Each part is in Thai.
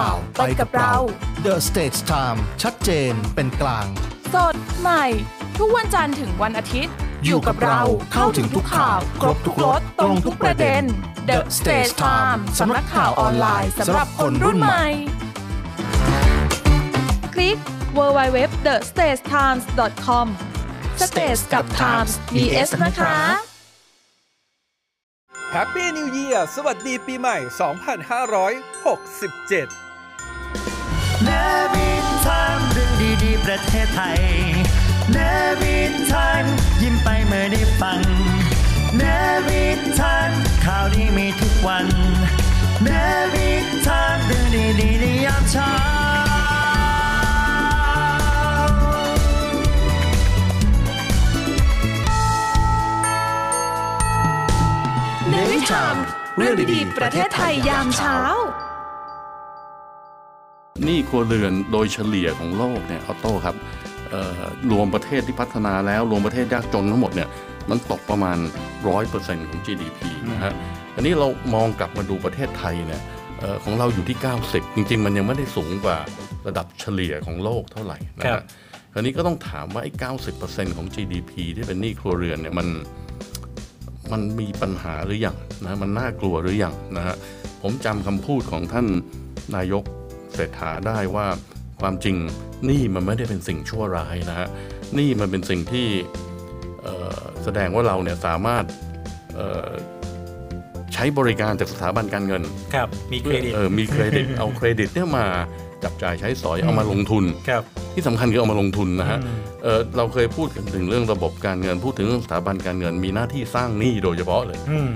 ข่าวไปกับเรา The Stage Time ชัดเจนเป็นกลาง สดใหม่ ทุกวันจันทร์ถึงวันอาทิตย์ อยู่กับเราเข้าถึงทุกข่าว ครบทุกรสตรงทุกประเด็น The Stage Time สำนักข่าวออนไลน์สำหรับคนรุ่นใหม่ คลิก www.thestagetimes.com Stage กับ Times มี S นะคะHappy New Year สวัสดีปีใหม่ 2567 Navy Time เรื่องดีๆ ประเทศไทย Navy Time ยิ้มไปเมื่อได้ฟัง Navy Time ข่าวดีมีทุกวัน Navy Time เรื่องดีๆในยามเช้าเนวิชามเรื่องดีๆ ประเทศไทยยามเช้า หนี้ครัวเรือนโดยเฉลี่ยของโลกเนี่ยออโต้ครับเอ่อรวมประเทศที่พัฒนาแล้วรวมประเทศยากจนทั้งหมดเนี่ยมันตกประมาณ 100%ของ GDP นะฮะอันนี้เรามองกลับมาดูประเทศไทยเนี่ยเอ่อของเราอยู่ที่ 90 จริง ๆ มันยังไม่ได้สูงกว่าระดับเฉลี่ยของโลกเท่าไหร่นะครัฮะบคราวนี้ก็ต้องถามว่าไอ้90%ของ GDP ที่เป็นหนี้ครัวเรือนเนี่ยมันมันมีปัญหาหรือยังนะมันน่ากลัวหรือยังนะฮะผมจำคำพูดของท่านนายก เศรษฐาได้ว่าความจริงหนี้มันไม่ได้เป็นสิ่งชั่วร้ายนะฮะหนี้มันเป็นสิ่งที่เอ่อแสดงว่าเราเนี่ยสามารถเอ่อใช้บริการจากสถาบันการเงิน ครับ มีเครดิต เออ มีเครดิต เอาเครดิตเนี่ยมาจับจ่ายใช้สอย เอามาลงทุน ครับ ที่สำคัญคือเอามาลงทุนนะฮะอืมเอ่อเราเคยพูดกันถึงเรื่องระบบการเงิน พูดถึงเรื่องสถาบันการเงิน มีหน้าที่สร้างหนี้โดยเฉพาะเลย อืม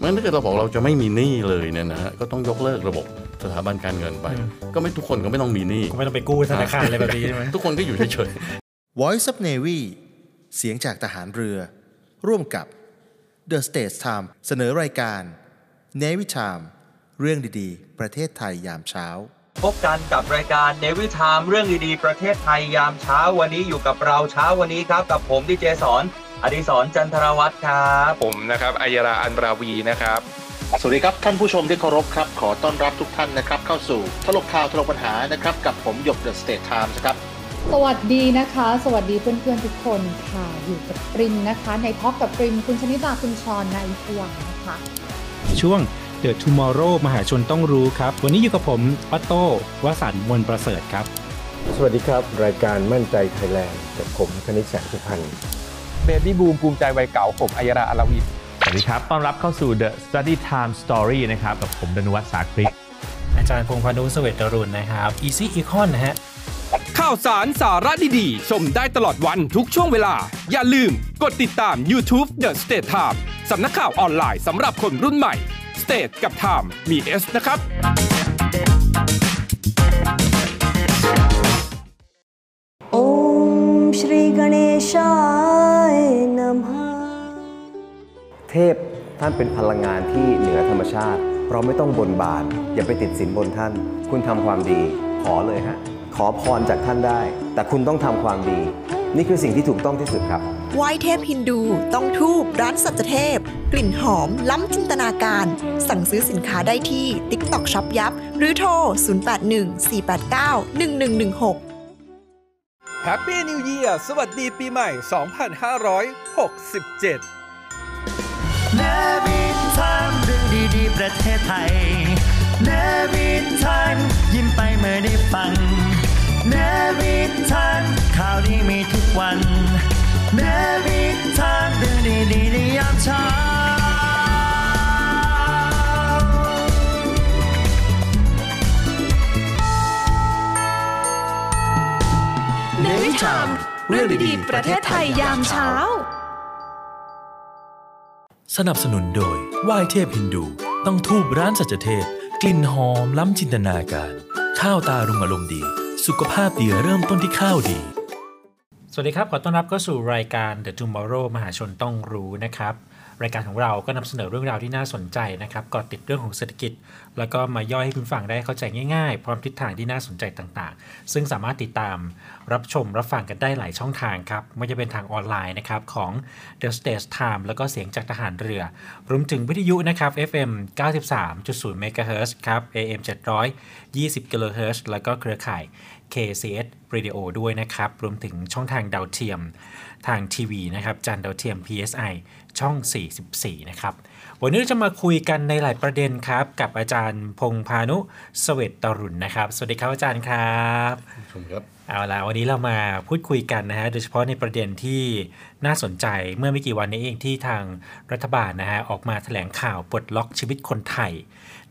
งั้นถ้าเกิดเราบอกเราจะไม่มีหนี้เลยเนี่ยนะฮะ ก็ต้องยกเลิกระบบ สถาบันการเงินไปอืมก็ไม่ทุกคนก็ไม่ต้องมีหนี้ก็ไม่ต้องไปกู้ธนาคารอะไรแบบนี้ใช่ไหมทุกคนก็อยู่เฉย Voice of Navy เสียงจากทหารเรือ ร่วมกับ The Stage Time เสนอรายการ Navy Time เรื่องดีๆ ประเทศไทยยามเช้าพบกันกับรายการ Navy Time เรื่องดีๆ ประเทศไทยยามเช้าวันนี้อยู่กับเราเช้าวันนี้ครับ กับผมดีเจสอนอดิศรจันทรวัฒน์ครับ ผมนะครับอัยราอันราวีนะครับ สวัสดีครับ ท่านผู้ชมที่เคารพครับ ขอต้อนรับทุกท่านนะครับ เข้าสู่ถลกข่าวถลกปัญหานะครับ กับผมหยก The States Times ครับ สวัสดีนะคะ สวัสดีเพื่อนๆทุกคนค่ะ อยู่กับปริมนะคะ ใน Talk กับปริมคุณชนิดาคุณชอนนายอิทวานะคะ ช่วง The Tomorrow มหาชนต้องรู้ครับ วันนี้อยู่กับผมปัตโต้วสันต์มนต์ประเสริฐครับ สวัสดีครับ รายการมั่นใจไทยแลนด์กับผมคณิตแสงสุพรรณเบบี้บูมภูมิใจวัยเก่าผมอัยราอันราวี สวัสดีครับ ต้อนรับเข้าสู่ The Study Time Story นะครับ กับผมดนวัฒน์สาคริก อาจารย์พงษ์พานุเสวตรุณนะครับ Easy Econ นะฮะ ข่าวสารสาระดีๆ ชมได้ตลอดวันทุกช่วงเวลา อย่าลืมกดติดตาม YouTube The State Time สำนักข่าวออนไลน์สำหรับคนรุ่นใหม่ State กับ Time มี S นะครับ ॐ श्रीगणेशाय เทพท่านเป็นพลังงานที่เหนือธรรมชาติ เราไม่ต้องบนบานอย่าไปติดสินบนท่าน คุณทำความดีขอเลยฮะขอพรจากท่านได้ แต่คุณต้องทำความดี นี่คือสิ่งที่ถูกต้องที่สุดครับไหว้เทพฮินดู ต้องธูปร้านสัจเทพ กลิ่นหอม ล้ำจินตนาการ สั่งซื้อสินค้าได้ที่ TikTok Shop ยับ หรือโทร 0814891116 Happy New Year สวัสดีปีใหม่ 2567 Navy Time เรื่องดีๆ ประเทศไทยเนวินทามยิ้มไปเมื่อได้ฟังเนวินทามข่าวดีมีทุกวันเนวินทามเรื่องดีๆในยามเช้าเนวิชามเรื่องดีๆ ประเทศไทยยามเช้า สนับสนุนโดยไหว้เทพฮินดู ต้องทูบร้านสัจเทพ กลิ่นหอมล้ำจินตนาการ ข้าวตารุงอารมณ์ดี สุขภาพดีเริ่มต้นที่ข้าวดี สวัสดีครับ ขอต้อนรับเข้าสู่รายการ The Tomorrow มหาชนต้องรู้นะครับ รายการของเราก็นำเสนอเรื่องราวที่น่าสนใจนะครับก่อติดเรื่องของเศรษฐกิจ แล้วก็มาย่อยให้คุณฟังได้เข้าใจง่ายๆ พร้อมทิศทางที่น่าสนใจต่างๆ ซึ่งสามารถติดตามรับชมรับฟังกันได้หลายช่องทางครับไม่ว่าจะเป็นทางออนไลน์นะครับของ The Stage Time แล้วก็เสียงจากทหารเรือ รวมถึงวิทยุนะครับ FM 93.0 MHz ครับ AM 720 kHz แล้วก็เครือข่าย KCS Radio ด้วยนะครับ รวมถึงช่องทางดาวเทียมทางทีวีนะครับจานดาวเทียม PSI ช่อง 44 นะครับ วันนี้เราจะมาคุยกันในหลายประเด็นครับ กับอาจารย์พงพานุสเวตตรุณนะครับ สวัสดีครับอาจารย์ครับชมครับเอาละวันนี้เรามาพูดคุยกันนะฮะโดยเฉพาะในประเด็นที่น่าสนใจเมื่อไม่กี่วันนี้เองที่ทางรัฐบาลนะฮะออกมาแถลงข่าวปลดล็อกชีวิตคนไทย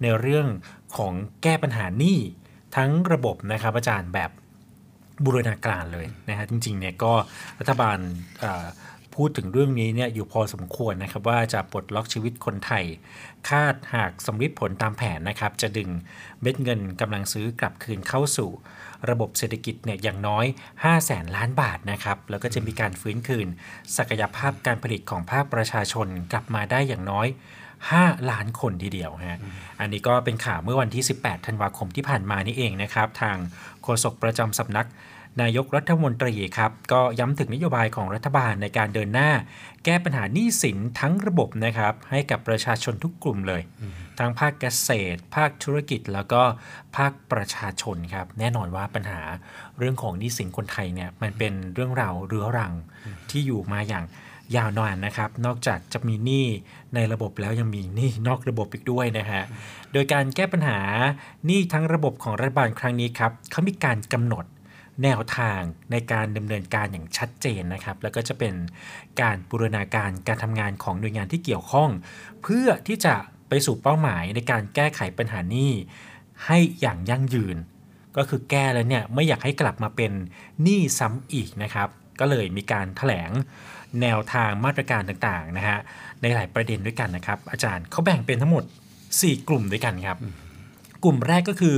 ในเรื่องของแก้ปัญหาหนี้ทั้งระบบนะครับอาจารย์แบบบูรณาการเลยนะฮะจริงๆเนี่ยก็รัฐบาลเอ่อ พูดถึงเรื่องนี้เนี่ยอยู่พอสมควรนะครับว่าจะปลดล็อกชีวิตคนไทย คาดหากสำลิดผลตามแผนนะครับ จะดึงเม็ดเงินกำลังซื้อกลับคืนเข้าสู่ ระบบเศรษฐกิจเนี่ยอย่างน้อย 5 0 0แสนล้านบาทนะครับ แล้วก็จะมีการฟื้นคืน ศักยภาพการผลิตของภาคประชาชนกลับมาได้อย่างน้อย 5 ล้านคนทีเดียวฮะอันนี้ก็เป็นข่าวเมื่อวันที่ 18 ธันวาคมที่ผ่านมานี่เองนะครับ ทางโฆษกประจำสำนัก นายกรัฐมนตรีครับ ก็ย้ำถึงนโยบายของรัฐบาลในการเดินหน้า แก้ปัญหาหนี้สินทั้งระบบนะครับ ให้กับประชาชนทุกกลุ่มเลย ทั้งภาคเกษตร ภาคธุรกิจ แล้วก็ภาคประชาชนครับ แน่นอนว่าปัญหาเรื่องของหนี้สินคนไทยเนี่ยมันเป็นเรื่องราวเรื้อรังที่อยู่มาอย่างยาวนานนะครับ นอกจากจะมีหนี้ในระบบแล้วยังมีหนี้นอกระบบอีกด้วยนะฮะ โดยการแก้ปัญหาหนี้ทั้งระบบของรัฐบาลครั้งนี้ครับเขามีการกำหนด แนวทางในการดำเนินการอย่างชัดเจนนะครับ แล้วก็จะเป็นการบูรณาการการทำงานของหน่วยงานที่เกี่ยวข้อง เพื่อที่จะไปสู่เป้าหมายในการแก้ไขปัญหานี้ให้อย่างยั่งยืน ก็คือแก้แล้วเนี่ยไม่อยากให้กลับมาเป็นหนี้ซ้ำอีกนะครับ ก็เลยมีการถแถลงแนวทางมาตรการต่างๆนะฮะในหลายประเด็นด้วยกันนะครับ อาจารย์เขาแบ่งเป็นทั้งหมด 4 กลุ่มด้วยกันครับ กลุ่มแรกก็คือ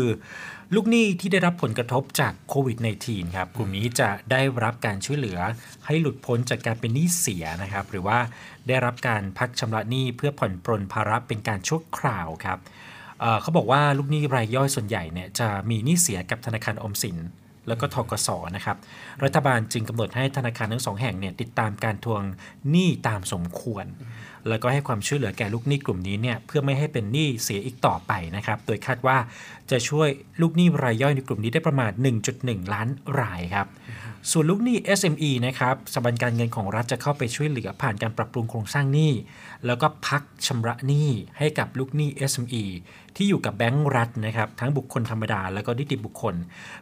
ลูกหนี้ที่ได้รับผลกระทบจากโควิด -19 ครับกลุ่มนี้จะได้รับการช่วยเหลือให้หลุดพ้นจากการเป็นหนี้เสียนะครับ หรือว่าได้รับการพักชำระหนี้เพื่อผ่อนปรนภาระเป็นการชั่วคราวครับเเขาบอกว่าลูกหนี้รายย่อยส่วนใหญ่เนี่ยจะมีหนี้เสียกับธนาคารอมสินแล้วก็ทกสนะครับ รัฐบาลจึงกำหนดให้ธนาคารทั้งสองแห่งเนี่ยติดตามการทวงหนี้ตามสมควร แล้วก็ให้ความช่วยเหลือแก่ลูกหนี้กลุ่มนี้เนี่ยเพื่อไม่ให้เป็นหนี้เสียอีกต่อไปนะครับ โดยคาดว่าจะช่วยลูกหนี้รายย่อยในกลุ่มนี้ได้ประมาณ 1.1 ล้านรายครับ ส่วนลูกหนี้ SME นะครับสถาบันการเงินของรัฐจะเข้าไปช่วยเหลือผ่านการปรับปรุงโครงสร้างหนี้ แล้วก็พักชำระหนี้ให้กับลูกหนี้ SME ที่อยู่กับแบงก์รัฐนะครับทั้งบุคคลธรรมดาแล้วก็นิติบุคคล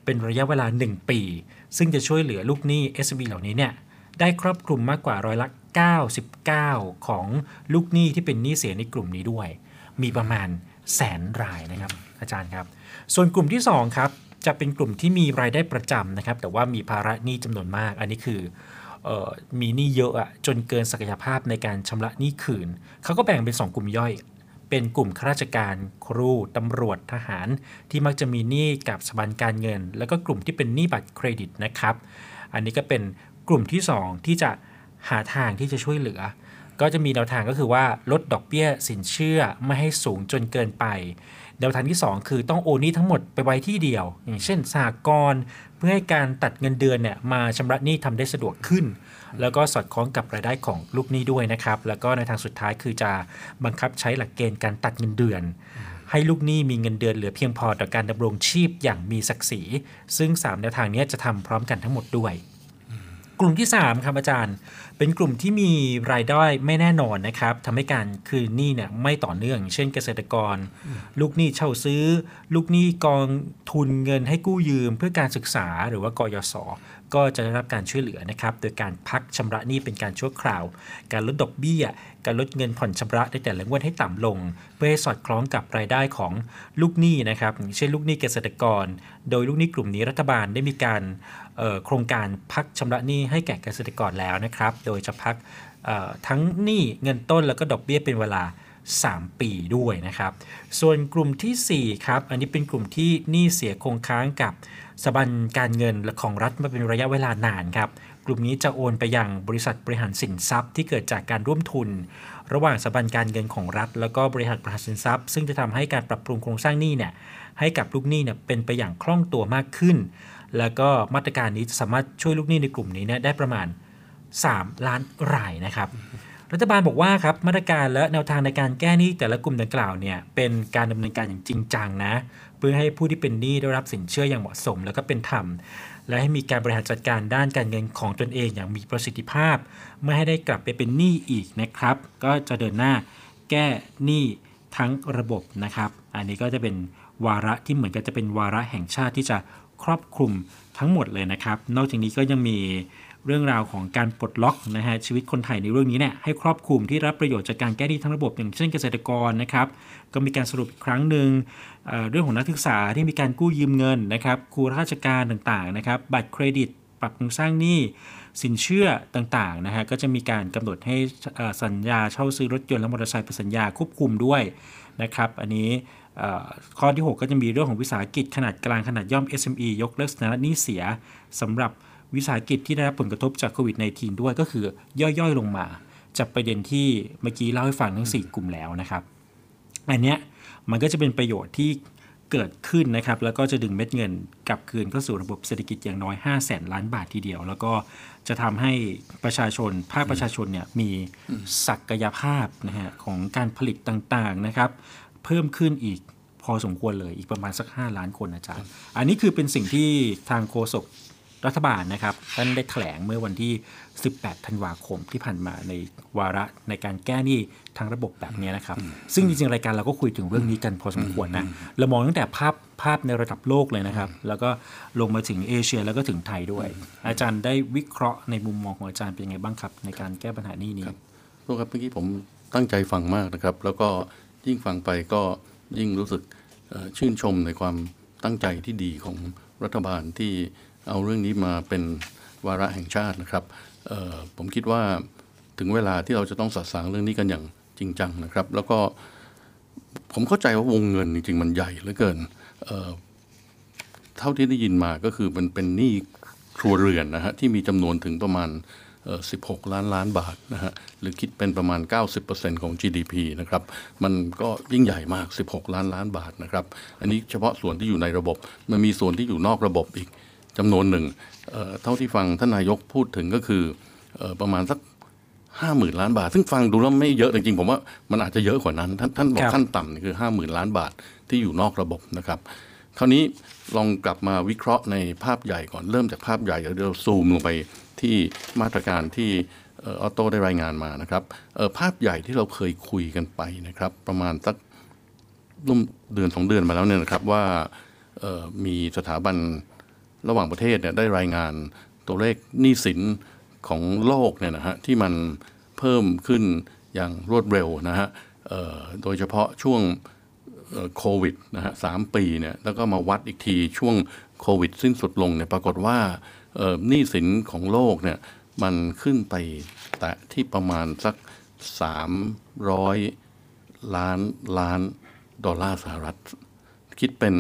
เป็นระยะเวลา 1 ปี ซึ่งจะช่วยเหลือลูกหนี้ SME เหล่านี้เนี่ยได้ครอบคลุมมากกว่าร้อยละ 99 ของลูกหนี้ที่เป็นหนี้เสียในกลุ่มนี้ด้วย มีประมาณแสนรายนะครับอาจารย์ครับ ส่วนกลุ่มที่2ครับจะเป็นกลุ่มที่มีรายได้ประจำนะครับ แต่ว่ามีภาระหนี้จำนวนมาก อันนี้คือออมีหนี้เยอะอะจนเกินศักยภาพในการชำระหนี้คืน เขาก็แบ่งเป็น 2 กลุ่มย่อย เป็นกลุ่มข้าราชการครูตำรวจทหาร ที่มักจะมีหนี้กับสถาบันการเงิน แล้วก็กลุ่มที่เป็นหนี้บัตรเครดิตนะครับ อันนี้ก็เป็นกลุ่มที่ 2 ที่จะ หาทางที่จะช่วยเหลือ ก็จะมีแนวทางก็คือว่าลดดอกเบี้ยสินเชื่อไม่ให้สูงจนเกินไปแนวทางที่ 2 คือต้องโอนหนี้ทั้งหมดไปไว้ที่เดียว อย่างเช่นสหกรณ์เพื่อให้การตัดเงินเดือนเนี่ยมาชำระหนี้ทำได้สะดวกขึ้น แล้วก็สอดคล้องกับรายได้ของลูกหนี้ด้วยนะครับ แล้วก็ในทางสุดท้ายคือจะบังคับใช้หลักเกณฑ์การตัดเงินเดือน ให้ลูกหนี้มีเงินเดือนเหลือเพียงพอต่อการดำรงชีพอย่างมีศักดิ์ศรีซึ่ง 3 แนวทางนี้จะทำพร้อมกันทั้งหมดด้วย กลุ่มที่ 3ครับอาจารย์ เป็นกลุ่มที่มีรายได้ไม่แน่นอนนะครับทำให้การคืนหนี้เนี่ยไม่ต่อเนื่อง เช่นเกษตรกร ลูกหนี้เช่าซื้อ ลูกหนี้กองทุนเงินให้กู้ยืมเพื่อการศึกษาหรือว่ากยศ ก็จะได้รับการช่วยเหลือนะครับโดยการพักชำระหนี้เป็นการชั่วคราว การลดดอกเบี้ย การลดเงินผ่อนชำระในแต่ละงวดให้ต่ำลง เพื่อให้สอดคล้องกับรายได้ของลูกหนี้นะครับเช่นลูกหนี้เกษตรกร โดยลูกหนี้กลุ่มนี้รัฐบาลได้มีการโครงการพักชำระหนี้ให้แก่เกษตรกรแล้วนะครับ โดยจะพักทั้งหนี้เงินต้นแล้วก็ดอกเบี้ยเป็นเวลา 3 ปีด้วยนะครับ ส่วนกลุ่มทีสี่ 4 ครับ อันนี้เป็นกลุ่มที่หนี้เสียคงค้างกับสถาบันการเงินและของรัฐมาเป็นระยะเวลานานครับ กลุ่มนี้จะโอนไปยังบริษัทบริหารสินทรัพย์ที่เกิดจากการร่วมทุน ระหว่างสถาบันการเงินของรัฐ แล้วก็บริษัทประกันสินทรัพย์ ซึ่งจะทำให้การปรับปรุงโครงสร้างหนี้เนี่ยให้กับลูกหนี้เนี่ยเป็นไปอย่างคล่องตัวมากขึ้น แล้วก็มาตรการนี้จะสามารถช่วยลูกหนี้ในกลุ่มนี้เนี่ยได้ประมาณ 3 ล้านรายนะครับ รัฐบาลบอกว่าครับมาตรการและแนวทางในการแก้หนี้แต่ละกลุ่มดังกล่าวเนี่ยเป็นการดำเนินการอย่างจริงจังนะ เพื่อให้ผู้ที่เป็นหนี้ได้รับสินเชื่ออย่างเหมาะสม แล้วก็เป็นธรรม และให้มีการบริหารจัดการด้านการเงินของตนเองอย่างมีประสิทธิภาพ ไม่ให้ได้กลับไปเป็นหนี้อีกนะครับ ก็จะเดินหน้าแก้หนี้ทั้งระบบนะครับ อันนี้ก็จะเป็นวาระที่เหมือนกับจะเป็นวาระแห่งชาติที่จะครอบคลุมทั้งหมดเลยนะครับ นอกจากนี้ก็ยังมี เรื่องราวของการปลดล็อกนะฮะชีวิตคนไทยในเรื่องนี้เนี่ยให้ครอบคลุมที่รับประโยชน์จากการแก้หนี้ทั้งระบบอย่างเช่นเกษตรกรนะครับก็มีการสรุปอีกครั้งหนึ่งเเรื่องของนักศึกษาที่มีการกู้ยืมเงินนะครับครูราชการต่างๆนะครับบัตรเครดิตปรับโครงสร้างหนี้สินเชื่อต่างๆนะฮะก็จะมีการกำหนดให้สัญญาเช่าซื้อรถยนต์และมอเตอร์ไซค์เป็นสัญญาควบคุมด้วยนะครับอันนี้ข้อที่ 6 ก็จะมีเรื่องของวิสาหกิจขนาดกลางขนาดย่อม SME ยกเลิกสถานะหนี้เสียสำหรับ วิสาหกิจที่ได้รับผลกระทบจากโควิด -19 ด้วยก็คือย่อยๆลงมาจากประเด็นที่เมื่อกี้เล่าให้ฟังทั้ง 4 กลุ่มแล้วนะครับอันเนี้ยมันก็จะเป็นประโยชน์ที่เกิดขึ้นนะครับ แล้วก็จะดึงเม็ดเงินกลับคืนเข้าสู่ระบบเศรษฐกิจอย่างน้อย 5 0 0แสนล้านบาททีเดียว แล้วก็จะทำให้ประชาชนภาคประชาชนเนี่ยมีศักยภาพนะฮะของการผลิตต่างๆนะครับ เพิ่มขึ้นอีกพอสมควรเลยอีกประมาณสัก 5 ล้านคนอาจารย์ อันนี้คือเป็นสิ่งที่ทางโฆษก รัฐบาลนะครับท่านได้แถลงเมื่อวันที่ 18 ธันวาคมที่ผ่านมาในวาระในการแก้หนี้ทางระบบแบบนี้นะครับ ซึ่งจริงๆ รายการเราก็คุยถึงเรื่องนี้กันพอสมควรนะเรามองตั้งแต่ภาพภาพในระดับโลกเลยนะครับ แล้วก็ลงมาถึงเอเชียแล้วก็ถึงไทยด้วย อาจารย์ได้วิเคราะห์ในมุมมองของอาจารย์เป็นยังไงบ้างครับ ในการแก้ปัญหานี้นี้ทุกครับเมื่อกี้ผมตั้งใจฟังมากนะครับ แล้วก็ยิ่งฟังไปก็ยิ่งรู้สึกเอ่อชื่นชมในความตั้งใจที่ดีของรัฐบาลที่ เอาเรื่องนี้มาเป็นวาระแห่งชาตินะครับผมคิดว่าถึงเวลาที่เราจะต้องสะสางเรื่องนี้กันอย่างจริงจังนะครับ แล้วก็ผมเข้าใจว่าวงเงินจริงๆมันใหญ่เหลือเกินเเท่าที่ได้ยินมาก็คือมันเป็นหนี้ครัวเรือนนะฮะที่มีจำนวนถึงประมาณ 16 ล้านล้านบาทนะฮะหรือคิดเป็นประมาณ 90%ของ GDP นะครับมันก็ยิ่งใหญ่มาก 16 ล้านล้านบาทนะครับ อันนี้เฉพาะส่วนที่อยู่ในระบบ มันมีส่วนที่อยู่นอกระบบอีก จำนวนหนึ่งเอ่อเท่าที่ฟังท่านนายกพูดถึงก็คือเอ่อประมาณสักห้าหมื่นล้านบาท ซึ่งฟังดูแล้วไม่เยอะจริงๆผมว่ามันอาจจะเยอะกว่านั้น ท่านท่านบอกครับขั้นต่ำนี่คือห้าหมื่นล้านบาทที่อยู่นอกระบบนะครับคราวนี้ลองกลับมาวิเคราะห์ในภาพใหญ่ก่อนเริ่มจากภาพใหญ่เดี๋ยวเราซูมลงไปที่มาตรการที่เออออโต้ได้รายงานมานะครับเอ่อภาพใหญ่ที่เราเคยคุยกันไปนะครับ ประมาณสักร่วมเดือนสองเดือนมาแล้วเนี่ยนะครับว่าเอ่อมีสถาบัน ระหว่างประเทศเนี่ยได้รายงานตัวเลขหนี้สินของโลกเนี่ยนะฮะที่มันเพิ่มขึ้นอย่างรวดเร็วนะฮะโดยเฉพาะช่วงโควิดนะฮะสามปีเนี่ยแล้วก็มาวัดอีกทีช่วงโควิดสิ้นสุดลงเนี่ยปรากฏว่าหนี้สินของโลกเนี่ยมันขึ้นไปแตะที่ประมาณสัก 300 ล้านล้านดอลลาร์สหรัฐ คิดเป็น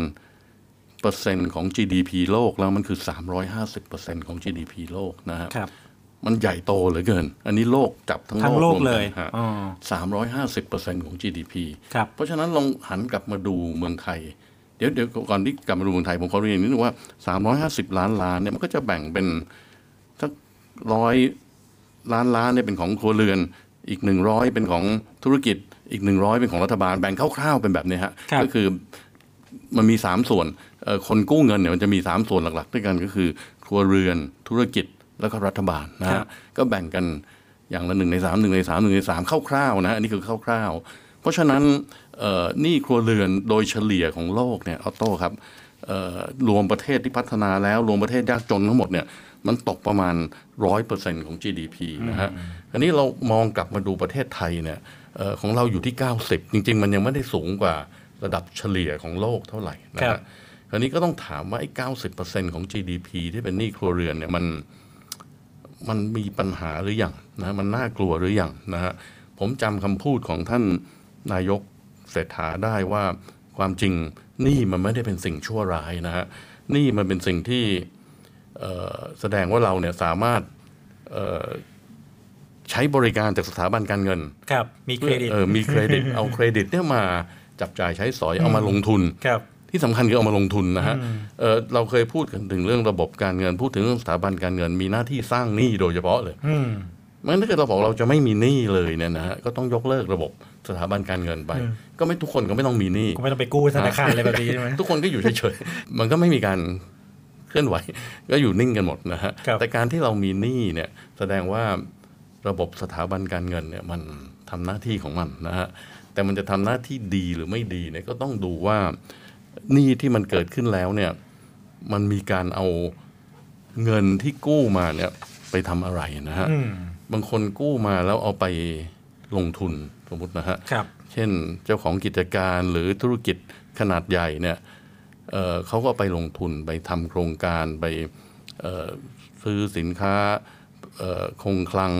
เปอร์เซ็นต์ของ GDP โลกแล้วมันคือ 350เปอร์เซ็นต์ของ GDP โลกนะฮะครับ มันใหญ่โตเหลือเกิน อันนี้โลกจับทั้งทั้งโลกรวมเลยฮะอ๋อสามร้อยห้าสิบเปอร์เซ็นต์ของ GDP ครับเพราะฉะนั้นลองหันกลับมาดูเมืองไทย เดี๋ยวเดี๋ยวก่อนที่กลับมาดูเมืองไทย ผมขอเรียนนิดนึงว่า350ล้านล้านเนี่ยมันก็จะแบ่งเป็นสักร้อยล้านล้านเนี่ยเป็นของครัวเรือน อีก100เป็นของธุรกิจ อีก100เป็นของรัฐบาล แบ่งคร่าวๆเป็นแบบนี้ฮะครับก็คือมันมี3ส่วนเอ่อ คนกู้เงินเนี่ยมันจะมี 3 ส่วนหลักๆ ด้วยกันก็คือ ครัวเรือนธุรกิจแล้วก็รัฐบาลนะครัฮะบก็แบ่งกันอย่างละหนึ่งในสามหนึ่งในสามหนึ่งในสามคร่าวๆนะอันนี้คือคร่าวๆ เพราะฉะนั้นเอ่อหนี้ครัวเรือนโดยเฉลี่ยของโลกเนี่ยออโต้ครับเอ่อรวมประเทศที่พัฒนาแล้วรวมประเทศยากจนทั้งหมดเนี่ยมันตกประมาณร้อยเปอร์เซ็นของ GDP นะฮะอันนี้เรามองกลับมาดูประเทศไทยเนี่ยเอ่อของเราอยู่ที่ 90 จริง ๆ มันยังไม่ได้สูงกว่าระดับเฉลี่ยของโลกเท่าไหร่นะครัฮะบ คราวนี้ก็ต้องถามว่าไอ้90%ของ GDP ที่เป็นหนี้ครัวเรือนเนี่ยมันมันมีปัญหาหรืออยังนะมันน่ากลัวหรืออยังนะฮะผมจำคำพูดของท่านนายกเศรษฐาได้ว่าความจริงหนี้มันไม่ได้เป็นสิ่งชั่วร้ายนะฮะหนี้มันเป็นสิ่งที่เอ่อแสดงว่าเราเนี่ยสามารถเอ่อใช้บริการจากสถาบันการเงิน ครับ มีเครดิต เออ มีเครดิต เอาเครดิตเนี่ยมาจับจ่ายใช้สอย เอามาลงทุน ครับ ที่สำคัญคือเอามาลงทุนนะฮะอืมเออเราเคยพูดกันถึงเรื่องระบบการเงิน พูดถึงเรื่องสถาบันการเงิน มีหน้าที่สร้างหนี้โดยเฉพาะเลยอืมมันถ้าเกิดเราบอกเราจะไม่มีหนี้เลยเนี่ยนะฮะก็ต้องยกเลิกระบบสถาบันการเงินไปอืมก็ไม่ทุกคนก็ไม่ต้องมีหนี้ก็ไม่ต้องไปกู้ธนาคารอะไรแบบนี้ใช่ไหมทุกคนก็อยู่เฉยๆมันก็ไม่มีการเคลื่อนไหว ก็อยู่นิ่งกันหมดนะฮะครับแต่การที่เรามีหนี้เนี่ย แสดงว่าระบบสถาบันการเงินเนี่ยมันทำหน้าที่ของมันนะฮะแต่มันจะทำหน้าที่ดีหรือไม่ดีเนี่ยก็ต้องดูว่า หนี้ที่มันเกิดขึ้นแล้วเนี่ย มันมีการเอาเงินที่กู้มาเนี่ยไปทำอะไรนะฮะอืมบางคนกู้มาแล้วเอาไปลงทุนสมมตินะฮะครับเช่นเจ้าของกิจการหรือธุรกิจขนาดใหญ่เนี่ยเอ่อเขาก็ไปลงทุนไปทำโครงการไปเอ่อซื้อสินค้าเอ่อคงคลัง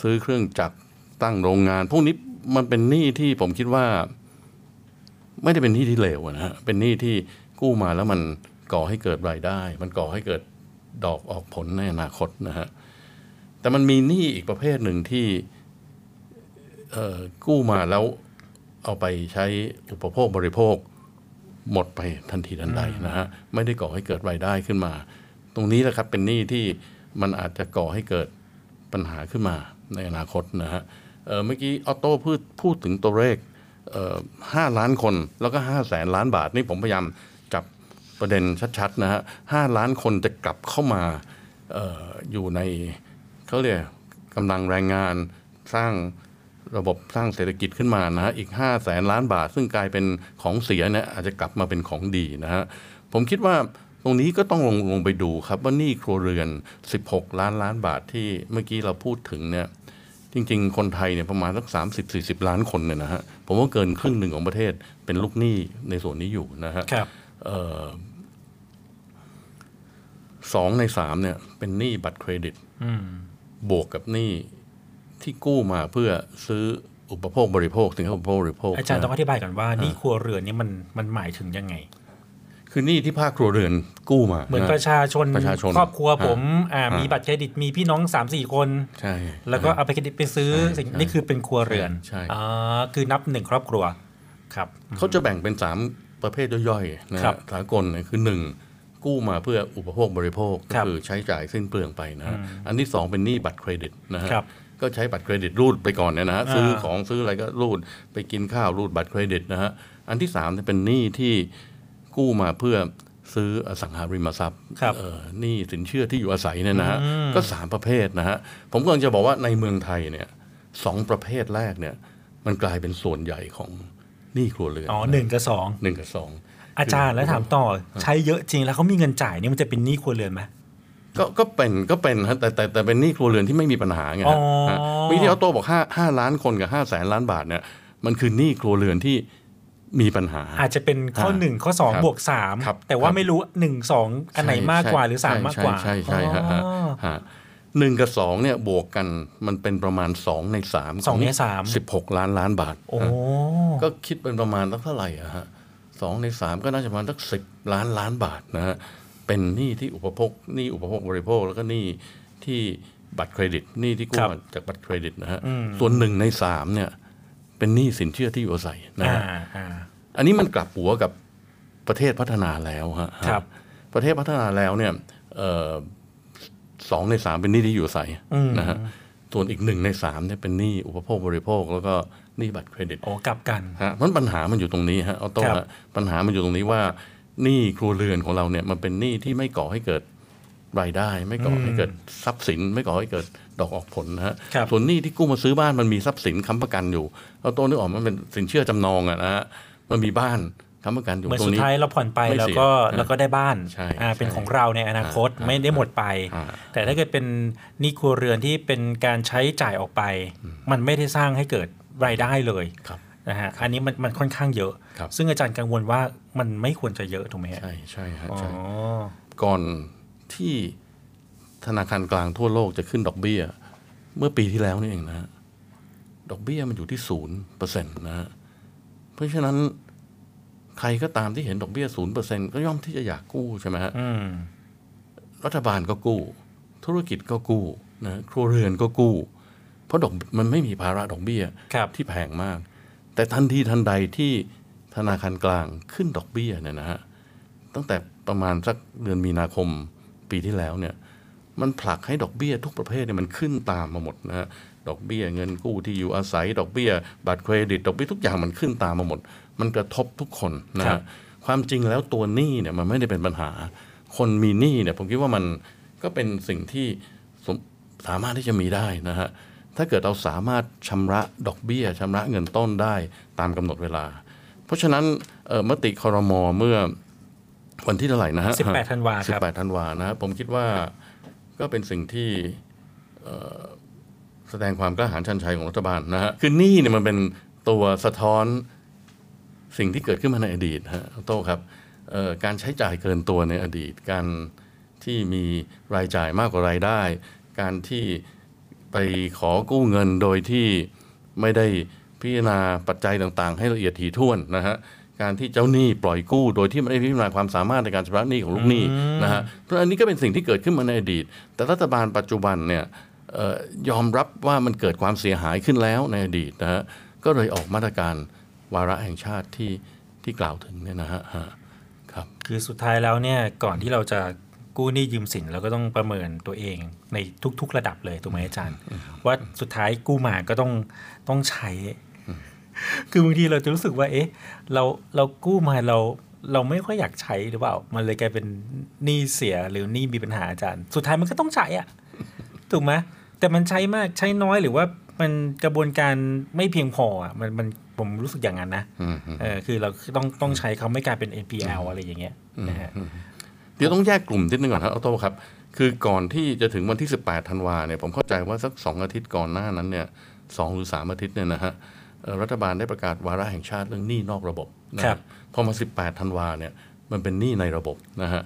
ซื้อเครื่องจักรตั้งโรงงาน พวกนี้มันเป็นหนี้ที่ผมคิดว่า ไม่ได้เป็นหนี้ที่เลวอะนะฮะเป็นหนี้ที่กู้มาแล้วมันก่อให้เกิดรายได้ มันก่อให้เกิดดอกออกผลในอนาคตนะฮะแต่มันมีหนี้อีกประเภทหนึ่งที่เอ่อกู้มาแล้วเอาไปใช้อุปโภคบริโภคหมดไปทันทีทันใดนะฮะไม่ได้ก่อให้เกิดรายได้ขึ้นมา ตรงนี้แหละครับเป็นหนี้ที่มันอาจจะก่อให้เกิดปัญหาขึ้นมาในอนาคตนะฮะเเมื่อกี้ออโต้พูดพูดถึงตัวเลข ห้าล้านคนแล้วก็ห้าแสนล้านบาท นี่ผมพยายามจับประเด็นชัดๆนะฮะห้าล้านคนจะกลับเข้ามาอออยู่ในเขาเรียกกำลังแรงงานสร้างระบบสร้างเศรษฐกิจขึ้นมานะฮะอีก5้าแสนล้านบาท ซึ่งกลายเป็นของเสียเนี่ยอาจจะกลับมาเป็นของดีนะฮะผมคิดว่าตรงนี้ก็ต้องลงลงไปดูครับว่านี่ครัวเรือน 16 ล้านล้านบาทที่เมื่อกี้เราพูดถึงเนี่ย จริง ๆ คนไทยเนี่ยประมาณสัก30-40ล้านคนเนี่ยนะฮะผมว่าเกินครึ่งหนึ่งของประเทศเป็นลูกหนี้ในส่วนนี้อยู่นะฮะครับเอ่อสองในสามเนี่ย เป็นหนี้บัตรเครดิตอืมบวกกับหนี้ที่กู้มาเพื่อซื้ออุปโภคบริโภคสินค้าอุปโภคบริโภค อาจารย์ต้องอนะธิบายก่อนว่าหนี่ครัวเรือนนี่มันมันหมายถึงยังไง คือหนี้ที่ภาคครัวเรือนกู้มา เหมือนประชาชนประชาชนครอบครัวผมฮะอ่าฮะมีบัตรเครดิตมีพี่น้อง3ามสี่คนใช่แล้วก็เอาไปเครดิตไปซื้อใช่สิ่งใช่นี่คือเป็นครัวเรือนใช่อ่าคือนับหนึ่งครอบครัวครับเขาจะแบ่งเป็นสามประเภทย่อยๆนะครัฮะบสากลเนี่ยคือหนึ่งกู้มาเพื่ออุปโภคบริโภคก็ครับคือใช้จ่ายสิ้นเปลืองไปนะฮะอืมอันที่สองเป็นหนี้บัตรเครดิตนะฮะครับก็ใช้บัตรเครดิตรูดไปก่อนเนี่ยนะฮะอ่าซื้อของซื้ออะไรก็รูดไปกินข้าวรูดบัตรเครดิตนะฮะอันที่สามเนี่ยเป็นหนี้ที่ กู้มาเพื่อซื้ออสังหาริมทรัพย์ครับเอ่อหนี้สินเชื่อที่อยู่อาศัยเนี่ยนะฮะอืมก็สามประเภทนะฮะผมกำลังจะบอกว่าในเมืองไทยเนี่ยสองประเภทแรกเนี่ยมันกลายเป็นส่วนใหญ่ของหนี้ครัวเรือนอ๋อหนึ่งกับสองหนึ่งกับสองอาจารย์แล้วถามต่อใช้เยอะจริงแล้วเขามีเงินจ่ายนี่มันจะเป็นหนี้ครัวเรือนไหมก็ก็เป็นก็เป็นฮะแต่แต่แต่เป็นหนี้ครัวเรือนที่ไม่มีปัญหาไงอ๋ฮะอฮะวิธีออโต้บอกห้าห้าล้านคนกับห้าแสนล้านบาทเนี่ยมันคือหนี้ครัวเรือนที่ มีปัญหา อาจจะเป็นข้ออ่าหนึ่งข้อสองครับบวกสามครับแต่ว่าครับไม่รู้หนึ่งสองอันไหนมากกว่าหรือสามมากกว่า ใช่ใช่ใช่ใช่ฮะอ๋อฮะหนึ่งกับสองเนี่ยบวกกันมันเป็นประมาณสองในสามสองในสามสิบหกล้านล้านบาทโอ้ฮะก็คิดเป็นประมาณสักเท่าไหร่อะฮะสองในสามก็น่าจะประมาณสักสิบล้านล้านบาทนะฮะเป็นหนี้ที่อุปโภคหนี้อุปโภคบริโภคแล้วก็หนี้ที่บัตรเครดิตหนี้ที่กู้ครับมาจากบัตรเครดิตนะฮะอืมส่วนหนึ่งในสามเนี่ย เป็นหนี้สินเชื่อที่อยู่อาศัยนะอ่าฮะอ่าอันนี้มันกลับหัวกับประเทศพัฒนาแล้วฮะครับ ประเทศพัฒนาแล้วเนี่ยเอ่อสองในสามเป็นหนี้ที่อยู่อาศัยอืมนะฮะส่วนอีกหนึ่งในสามเนี่ยเป็นหนี้อุปโภคบริโภค แล้วก็หนี้บัตรเครดิตโอ้กลับกันฮะมันปัญหามันอยู่ตรงนี้ฮะออโต้ครับฮะปัญหามันอยู่ตรงนี้ว่าหนี้ครัวเรือนของเราเนี่ยมันเป็นหนี้ที่ไม่ก่อให้เกิดรายได้ ไม่ก่อให้เกิดทรัพย์สิน ไม่ก่อให้เกิด ดอกออกผลนะฮะครับส่วนหนี้ที่กู้มาซื้อบ้านมันมีทรัพย์สินค้ำประกันอยู่ออโต้นึกออกมันเป็นสินเชื่อจำนองอะนะฮะมันมีบ้านค้ำประกันอยู่เหมือนตรสุงดนี้ท้ายเราผ่อนไปม่แล้วเสียก็นะแล้วก็ได้บ้านใช่อ่าเป็นใช่ของเราในอนาคตอ่าไม่ได้หมดไปอ่าแต่ถ้าเกิดเป็นหนี้ครัวเรือนที่เป็นการใช้จ่ายออกไป มันไม่ได้สร้างให้เกิดรายได้เลยครับนะฮะอันนี้มันมันค่อนข้างเยอะครับซึ่งอาจารย์กังวลว่ามันไม่ควรจะเยอะถูกไหมฮะใช่ใช่ฮะอ๋อใช่ก่อนที่ ธนาคารกลางทั่วโลกจะขึ้นดอกเบี้ย เมื่อปีที่แล้วนี่เองนะฮะดอกเบี้ยมันอยู่ที่ศูนย์เปอร์เซ็นต์นะฮะเพราะฉะนั้นใครก็ตามที่เห็นดอกเบี้ยศูนย์เปอร์เซ็นก็ย่อมที่จะอยากกู้ใช่ไหมฮะอืมรัฐบาลก็กู้ ธุรกิจก็กู้นะครัวเรือนก็กู้ เพราะดอกมันไม่มีภาระดอกเบี้ยที่แพงมาก แต่ทันทีทันใดที่ธนาคารกลางขึ้นดอกเบี้ยเนี่ยนะฮะตั้งแต่ประมาณสักเดือนมีนาคมปีที่แล้วเนี่ย มันผลักให้ดอกเบี้ยทุกประเภทเนี่ยมันขึ้นตามมาหมดนะฮะดอกเบี้ยเงินกู้ที่อยู่อาศัย ดอกเบี้ย บัตรเครดิต ดอกเบี้ยทุกอย่างมันขึ้นตามมาหมด มันกระทบทุกคนนะฮะความจริงแล้วตัวหนี้เนี่ยมันไม่ได้เป็นปัญหา คนมีหนี้เนี่ยผมคิดว่ามันก็เป็นสิ่งที่สามารถที่จะมีได้นะฮะถ้าเกิดเราสามารถชำระดอกเบี้ยชำระเงินต้นได้ตามกำหนดเวลา เพราะฉะนั้นมติคอรมอเมื่อวันที่เท่าไหร่นะฮะ18ธันวาครับ18ธันวานะผมคิดว่า ก็เป็นสิ่งที่แสดงความกล้าหาญชันชัยของรัฐบาลนะฮะคือนี่เนี่ยมันเป็นตัวสะท้อนสิ่งที่เกิดขึ้นมาในอดีตฮะโต้ครับการใช้จ่ายเกินตัวในอดีต การที่มีรายจ่ายมากกว่ารายได้ การที่ไปขอกู้เงินโดยที่ไม่ได้พิจารณาปัจจัยต่างๆ ให้ละเอียดถี่ถ้วนนะฮะ การที่เจ้าหนี้ปล่อยกู้ โดยที่ไม่ได้พิจารณาความสามารถในการชำระหนี้ของลูกหนี้นะฮะเพราะอันนี้ก็เป็นสิ่งที่เกิดขึ้นมาในอดีต แต่รัฐบาลปัจจุบันเนี่ยยอมรับว่ามันเกิดความเสียหายขึ้นแล้วในอดีตนะฮะก็เลยออกมาตรการวาระแห่งชาติที่ที่กล่าวถึงเนี่ยนะฮะครับคือสุดท้ายแล้วเนี่ยก่อนที่เราจะกู้หนี้ยืมสินเราก็ต้องประเมินตัวเองในทุก ๆ ระดับเลยถูกไหมอาจารย์ ว่าสุดท้ายกู้มาก็ต้องต้องใช้ คือบางทีเราจะรู้สึกว่า เอ๊ะ เราเรากู้มาเราเราไม่ค่อยอยากใช้หรือเปล่า มันเลยกลายเป็นหนี้เสียหรือหนี้มีปัญหาอาจารย์ สุดท้ายมันก็ต้องใช้อะ ถูกไหมแต่มันใช้มากใช้น้อยหรือว่ามันกระบวนการไม่เพียงพออะมันมันผมรู้สึกอย่างนั้นนะเออคือเราต้องต้องใช้เขาไม่กลายเป็น NPL อะไรอย่างเงี้ยนะฮะเดี๋ยวต้องแยกกลุ่มนิดนึงก่อนครับออโต้ครับ คือก่อนที่จะถึงวันที่ 18ธันวาเนี่ยผมเข้าใจว่าสัก 2 อาทิตย์ก่อนหน้านั้นเนี่ยสหรือ 3 อาทิตย์เนี่ยนะฮะ รัฐบาลได้ประกาศวาระแห่งชาติเรื่องหนี้นอกระบบนะครับพอมา 18ธันวาเนี่ยมันเป็นหนี้ในระบบนะฮะ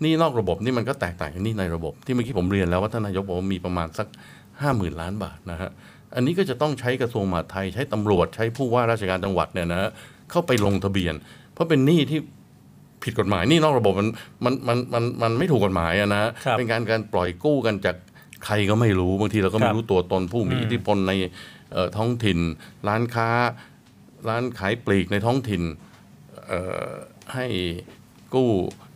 หนี้นอกระบบนี่มันก็แตกต่างจากหนี้ในระบบ ที่เมื่อกี้ผมเรียนแล้วว่าท่านนายกบอกว่ามีประมาณสัก 5 0,000 ล้านบาทนะฮะอันนี้ก็จะต้องใช้กระทรวงมหาดไทย ใช้ตำรวจใช้ผู้ว่าราชการจังหวัดเนี่ยนะเข้าไปลงทะเบียน เพราะเป็นหนี้ที่ผิดกฎหมายนี่นอกระบบมันมันมันมันมันไม่ถูกกฎหมายอะนะเป็นการการปล่อยกู้กันจากใครก็ไม่รู้บางทีเราก็ไม่รู้ตัวตนผู้มีอิทธิพลใน ท้องถิ่น ร้านค้า ร้านขายปลีกในท้องถิ่นให้กู้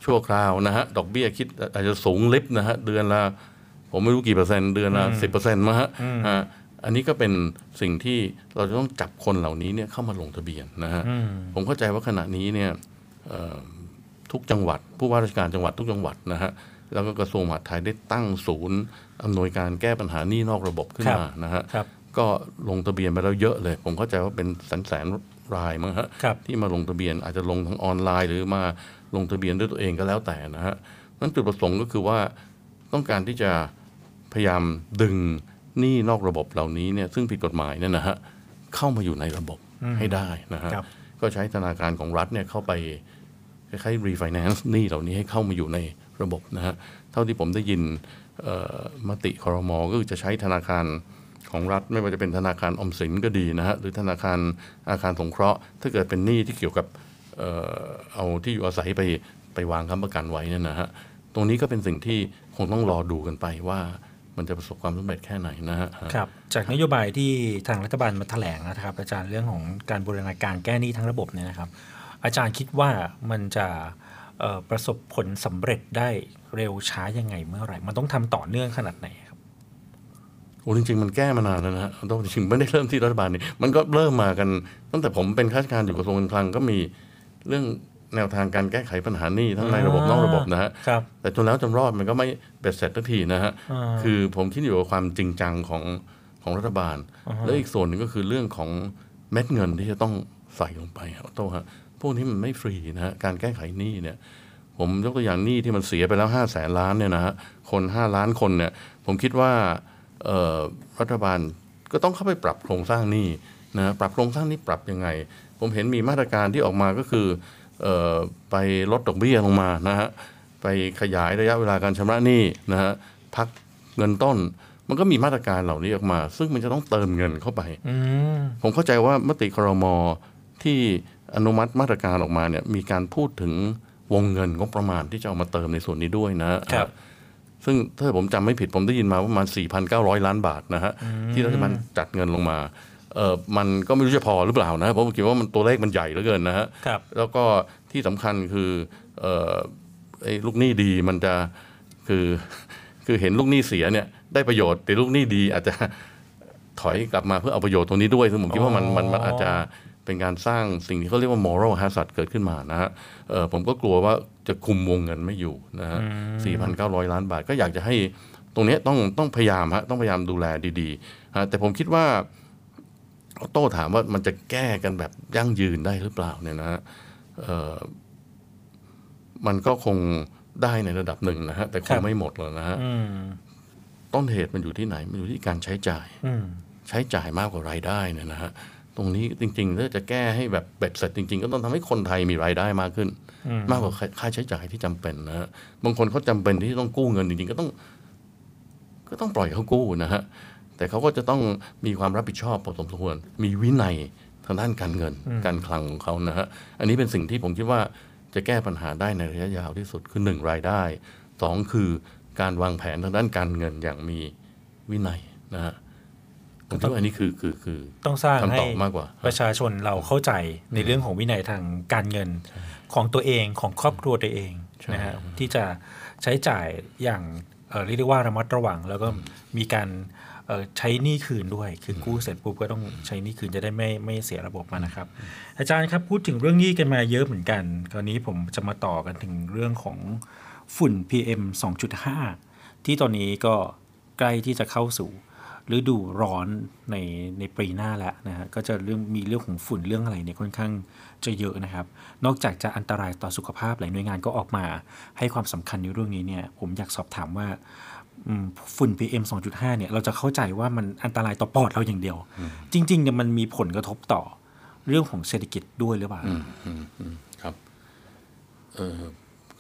ชั่วคราวนะฮะ ดอกเบี้ยคิดอาจจะสูงลิบนะฮะ เดือนละ ผมไม่รู้กี่เปอร์เซ็นต์ เดือนละสิบเปอร์เซ็นต์มั้งฮะอันนี้ก็เป็นสิ่งที่เราจะต้องจับคนเหล่านี้เนี่ยเข้ามาลงทะเบียนนะฮะ ผมเข้าใจว่าขณะนี้เนี่ยทุกจังหวัด ผู้ว่าราชการจังหวัดทุกจังหวัดนะฮะ แล้วก็กระทรวงมหาดไทยได้ตั้งศูนย์อำนวยการแก้ปัญหานี่นอกระบบขึ้นมานะฮะ ก็ลงทะเบียนไปแล้วเยอะเลย ผมเข้าใจว่าเป็นแสนแสนรายมั้งฮะที่มาลงทะเบียนอาจจะลงทางออนไลน์ หรือมาลงทะเบียนด้วยตัวเองก็แล้วแต่นะฮะนั้นจุดประสงค์ก็คือว่าต้องการที่จะพยายามดึงหนี้นอกระบบเหล่านี้เนี่ยซึ่งผิดกฎหมายเนี่ยนะฮะเข้ามาอยู่ในระบบให้ได้นะฮะก็ใช้ธนาคารของรัฐเนี่ยเข้าไปคล้ายๆรีไฟแนนซ์หนี้เหล่านี้ให้เข้ามาอยู่ในระบบนะฮะเท่าที่ผมได้ยินมติคอรมอก็คือจะใช้ธนาคาร ของรัฐ ไม่ว่าจะเป็นธนาคารออมสินก็ดีนะฮะหรือธนาคารอาคารสงเคราะห์ ถ้าเกิดเป็นหนี้ที่เกี่ยวกับเออเอาที่อยู่อาศัยไปไปวางค้ำประกันไว้นี่นะฮะตรงนี้ก็เป็นสิ่งที่คงต้องรอดูกันไปว่ามันจะประสบความสำเร็จแค่ไหนนะฮะครับจากนโยบายที่ทางรัฐบาลมาแถลงนะครับ อาจารย์เรื่องของการบูรณาการแก้หนี้ทั้งระบบเนี่ยนะครับ อาจารย์คิดว่ามันจะประสบผลสำเร็จได้เร็วช้ายังไงเมื่อไหร่ มันต้องทำต่อเนื่องขนาดไหน โอ้จริง ๆ มันแก้มานานแล้วนะฮะต้องจริงไม่ได้เริ่มที่รัฐบาลนี่มันก็เริ่มมากัน ตั้งแต่ผมเป็นข้าราชการอยู่กระทรวงการคลังก็มีเรื่องแนวทางการแก้ไขปัญหานี้ทั้งในระบบนอกระบบนะฮะ แต่จนแล้วจนรอดมันก็ไม่เบ็ดเสร็จทันทีนะฮะ คือผมคิดอยู่กับความจริงจังของของรัฐบาล และอีกส่วนหนึ่งก็คือเรื่องของเม็ดเงินที่จะต้องใส่ลงไปโต้ฮะ พวกนี้มันไม่ฟรีนะฮะ การแก้ไขหนี้เนี่ย ผมยกตัวอย่างหนี้ที่มันเสียไปแล้วห้าแสนล้านเนี่ยนะฮะ คนห้าล้านคนเนี่ย ผมคิดว่า รัฐบาลก็ต้องเข้าไปปรับโครงสร้างหนี้นะปรับโครงสร้างนี้ปรับยังไง ผมเห็นมีมาตรการที่ออกมาก็คือไปลดดอกเบี้ยลงมานะฮะไปขยายระยะเวลาการชำระหนี้นะฮะพักเงินต้น มันก็มีมาตรการเหล่านี้ออกมา ซึ่งมันจะต้องเติมเงินเข้าไปผมเข้าใจว่ามติครมที่อนุมัติมาตรการออกมาเนี่ยมีการพูดถึงวงเงินงบประมาณที่จะเอามาเติมในส่วนนี้ด้วยนะครับ ซึ่งถ้าผมจำไม่ผิดผมได้ยินมาว่าประมาณ 4,900 ล้านบาทนะฮะอืมที่รัฐบาลจัดเงินลงมาเออมันก็ไม่รู้จะพอหรือเปล่านะเพราะผมคิดว่ามันตัวเลขมันใหญ่เหลือเกินนะฮะครับแล้วก็ที่สำคัญคือเออไอ้ลูกหนี้ดีมันจะคือคือเห็นลูกหนี้เสียเนี่ยได้ประโยชน์แต่ลูกหนี้ดีอาจจะถอยกลับมาเพื่อเอาประโยชน์ตรงนี้ด้วยซึ่งผมคิดว่ามันมันมันอาจจะ เป็นการสร้างสิ่งที่เขาเรียกว่า moral hazard เกิดขึ้นมานะฮะเออผมก็กลัวว่าจะคุมวงเงินไม่อยู่นะฮะอืม4,900 ล้านบาท ก็อยากจะให้ตรงเนี้ยต้องต้องพยายามฮะต้องพยายามดูแลดีๆฮะแต่ผมคิดว่าโต้ถามว่ามันจะแก้กันแบบยั่งยืนได้หรือเปล่าเนี่ยนะฮะเอ่อมันก็คงได้ในระดับหนึ่งนะฮะแต่คครังบไม่หมดหรอกนะฮะอืมต้นเหตุมันอยู่ที่ไหน มันอยู่ที่การใช้จ่ายอืมใช้จ่ายมากกว่ารายได้เนี่ยนะฮะต รงนี้จริงๆถ้าจะแก้ให้แบบเบ็ดเสร็จจริง ๆ ก็ต้องทำให้คนไทยมีรายได้มากขึ้นอืมมากกว่าค่าค่าใช้จ่ายที่จำเป็นนะฮะบางคนเขาจำเป็นที่ต้องกู้เงินจริงๆ ก็ต้อง ก็ต้องปล่อยเขากู้นะฮะแต่เขาก็จะต้องมีความรับผิดชอบพอสมควร มีวินัยทางด้านการเงินอืมการคลังของเขานะฮะอันนี้เป็นสิ่งที่ผมคิดว่าจะแก้ปัญหาได้ในระยะยาวที่สุดคือหนึ่งรายได้สองคือการวางแผนทางด้านการเงินอย่างมีวินัยนะฮะ ผมคิดว่าอันนี้คือคือคือต้องสร้างคำให้ตอบมากกว่า ประชาชนเราเข้าใจในเรื่องของวินัยทางการเงินของตัวเองของครอบครัวตัวเองนะฮะที่จะใช้จ่ายอย่างเอ่อเรียกได้ว่าระมัดระวัง แล้วก็มีการเอ่อใช้หนี้คืนด้วย คือกู้เสร็จปุ๊บก็ต้องใช้หนี้คืนจะได้ไม่ไม่เสียระบบมานะครับ อาจารย์ครับพูดถึงเรื่องหนี้กันมาเยอะเหมือนกัน คราวนี้ผมจะมาต่อกันถึงเรื่องของฝุ่น PM 2.5 ที่ตอนนี้ก็ใกล้ที่จะเข้าสู่ ฤดูร้อนในในปีหน้าแล้วนะฮะก็จะเรื่องมีเรื่องของฝุ่นเรื่องอะไรเนี่ยค่อนข้างจะเยอะนะครับ นอกจากจะอันตรายต่อสุขภาพหลายหน่วยงานก็ออกมา ให้ความสำคัญในเรื่องนี้เนี่ยผมอยากสอบถามว่าอืมฝุ่น PM 2.5 เนี่ยเราจะเข้าใจว่ามันอันตรายต่อปอดเราอย่างเดียว จริงๆเนี่ยมันมีผลกระทบต่อเรื่องของเศรษฐกิจด้วยหรือเปล่าอืมอืมอืมครับเออ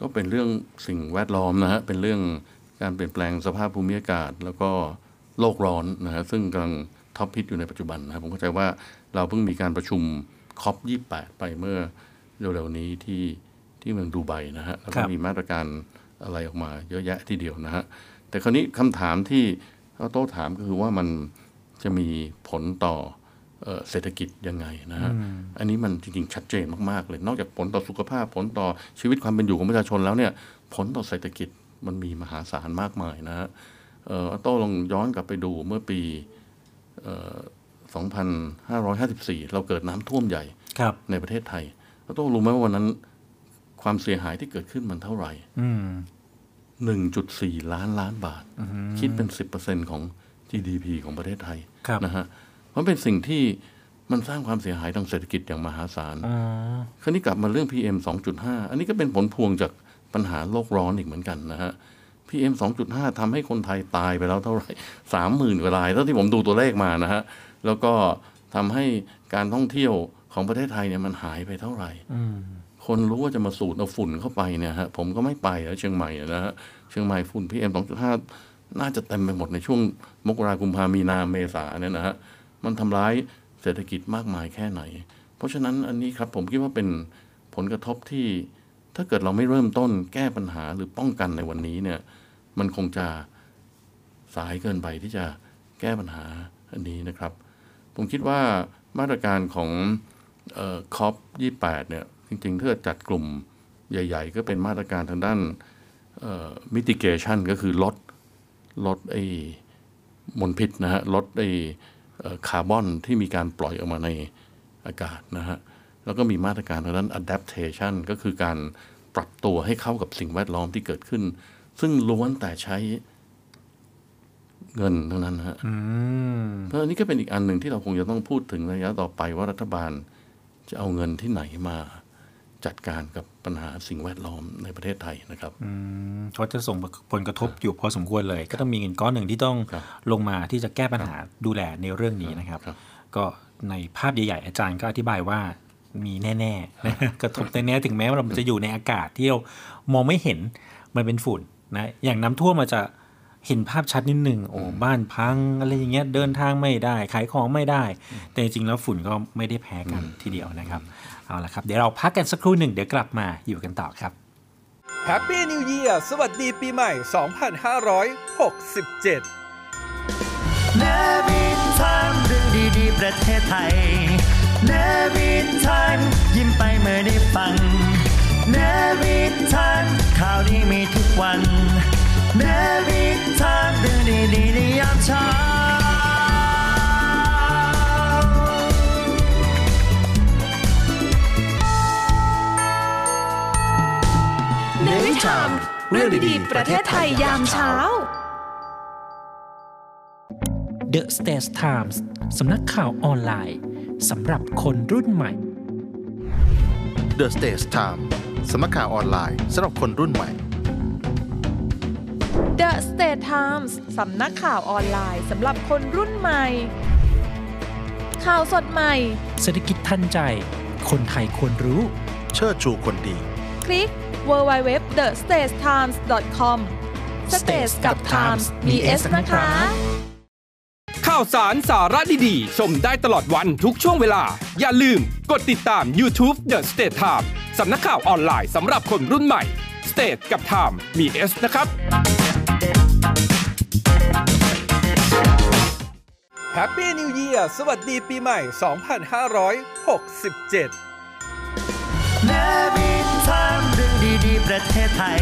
ก็เป็นเรื่องสิ่งแวดล้อมนะฮะเป็นเรื่องการเปลี่ยนแปลงสภาพภูมิอากาศ แล้วก็ โลกร้อนนะฮะซึ่งกำลังท็อปฮิตอยู่ในปัจจุบันนะครับผมเข้าใจว่าเราเพิ่งมีการประชุม COP28ไปเมื่อเร็วๆนี้ที่ที่เมืองดูไบนะฮะแล้วก็ครับมีมาตรการอะไรออกมาเยอะแยะทีเดียวนะฮะแต่คราวนี้คำถามที่เขาโต้ถามก็คือว่ามันจะมีผลต่อเอ่อเศรษฐกิจยังไงนะฮะอืมอันนี้มันจริงๆชัดเจนมากๆเลย นอกจากผลต่อสุขภาพ ผลต่อชีวิตความเป็นอยู่ของประชาชนแล้วเนี่ย ผลต่อเศรษฐกิจมันมีมหาศาลมากมายนะฮะเอ่อโต้ลองย้อนกลับไปดูเมื่อปีเอ่อ2554 เราเกิดน้ำท่วมใหญ่ครับในประเทศไทยโต้รู้ไหมว่าวันนั้นความเสียหายที่เกิดขึ้นมันเท่าไหร่อืม1.4ล้านล้านบาทอือฮึคิดเป็น10%ของ GDP ของประเทศไทยครับนะฮะมันเป็นสิ่งที่มันสร้างความเสียหายทางเศรษฐกิจอย่างมหาศาลอ๋อคราวนี้กลับมาเรื่อง PM 2.5 อันนี้ก็เป็นผลพวงจากปัญหาโลกร้อนอีกเหมือนกันนะฮะ PM 2.5ทำให้คนไทยตายไปแล้วเท่าไหร่สามหมื่นกว่ารายเท่าที่ผมดูตัวเลขมานะฮะ แล้วก็ทำให้การท่องเที่ยวของประเทศไทยเนี่ยมันหายไปเท่าไหร่อืมคนรู้ว่าจะมาสูดเอาฝุ่นเข้าไปเนี่ยฮะผมก็ไม่ไปแล้วเชียงใหม่อะนะฮะเชียงใหม่ฝุ่น PM 2.5น่าจะเต็มไปหมดในช่วงมกรากุมภามีนาเมษาเนี่ยนะฮะมันทำร้ายเศรษฐกิจมากมายแค่ไหน เพราะฉะนั้นอันนี้ครับผมคิดว่าเป็นผลกระทบที่ถ้าเกิดเราไม่เริ่มต้นแก้ปัญหาหรือป้องกันในวันนี้เนี่ย มันคงจะสายเกินไปที่จะแก้ปัญหาอันนี้นะครับ ผมคิดว่ามาตรการของ COP28เนี่ย จริงๆถ้าจัดกลุ่มใหญ่ ๆ ก็เป็นมาตรการทางด้าน mitigation ก็คือลดลดไอ้มลพิษนะฮะ ลดไอ้คาร์บอนที่มีการปล่อยออกมาในอากาศนะฮะ แล้วก็มีมาตรการทางด้าน adaptation ก็คือการปรับตัวให้เข้ากับสิ่งแวดล้อมที่เกิดขึ้น ซึ่งล้วนแต่ใช้เงินทั้งนั้นนะฮะอืมเพราะอันนี้ก็เป็นอีกอันหนึ่งที่เราคงจะต้องพูดถึงระยะต่อไปว่ารัฐบาลจะเอาเงินที่ไหนมาจัดการกับปัญหาสิ่งแวดล้อมในประเทศไทยนะครับอืมเขาจะส่งผลกระทบอยู่พอสมควรเลย ก็ต้องมีเงินก้อนหนึ่งที่ต้องลงมาที่จะแก้ปัญหาดูแลในเรื่องนี้นะครับ ก็ในภาพใหญ่ๆอาจารย์ก็อธิบายว่ามีแน่ๆนะกระทบแน่ๆถึงแม้ว่าเราจะอยู่ในอากาศที่เรามองไม่เห็นมันเป็นฝุ่น นะอย่างน้ำท่วมมันจะเห็นภาพชัดนิดหนึ่งโอ้บ้านพังอะไรอย่างเงี้ยเดินทางไม่ได้ ขายของไม่ได้ แต่จริงๆแล้วฝุ่นก็ไม่ได้แพ้กันทีเดียวนะครับเอาละครับ เดี๋ยวเราพักกันสักครู่หนึ่งเดี๋ยวกลับมาอยู่กันต่อครับ Happy New Year สวัสดีปีใหม่ 2567เนวินทันเรื่องดีๆ ประเทศไทยเนวินทันยิ้มไปเมื่อได้ฟังเนวินทันข่าวดีมีทุกวันเนวินทันเรื่องดีๆในยามเช้าเนวิชามเรื่องดีๆ ประเทศไทยยามเช้า The States Times สำนักข่าวออนไลน์สำหรับคนรุ่นใหม่ The Stage Time สำนักข่าวออนไลน์สำหรับคนรุ่นใหม่ The State Times สำนักข่าวออนไลน์สำหรับคนรุ่นใหม่ ข่าวสดใหม่ เศรษฐกิจทันใจ คนไทยควรรู้ เชิดชูคนดี คลิก www.thestagetimes.com Stage กับ Times มี S นะคะ ข่าวสารสาระดีๆ ชมได้ตลอดวันทุกช่วงเวลา อย่าลืมกดติดตาม YouTube The State Time สำนักข่าวออนไลน์สำหรับคนรุ่นใหม่ State กับ Time มี S นะครับ Happy New Year สวัสดีปีใหม่ 2567นวินทันเรื่องดีๆ ประเทศไทย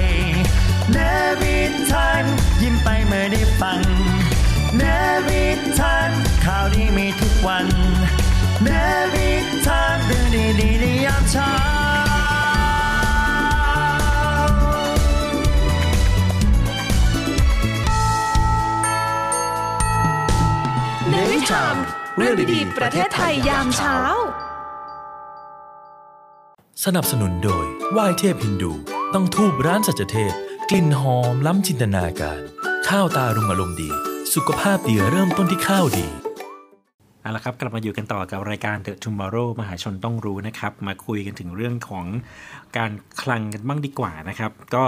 เนวินทันยิ้มไปเมื่อได้ฟังเนวินทันข่าวดีมีทุกวันเนวินทันเรื่องดีๆในยามเช้า เนวิชามเรื่องดีๆประเทศไทยยามเช้า สนับสนุนโดยไหว้เทพฮินดู ต้องทูบร้านสัจเทพ กลิ่นหอมล้ำจินตนาการ ข้าวตารุงอารมณ์ดี สุขภาพดีเริ่มต้นที่ข้าวดีเอาละครับกลับมาอยู่กันต่อกับรายการ The Tomorrow มหาชนต้องรู้นะครับ มาคุยกันถึงเรื่องของการคลังกันบ้างดีกว่านะครับ ก็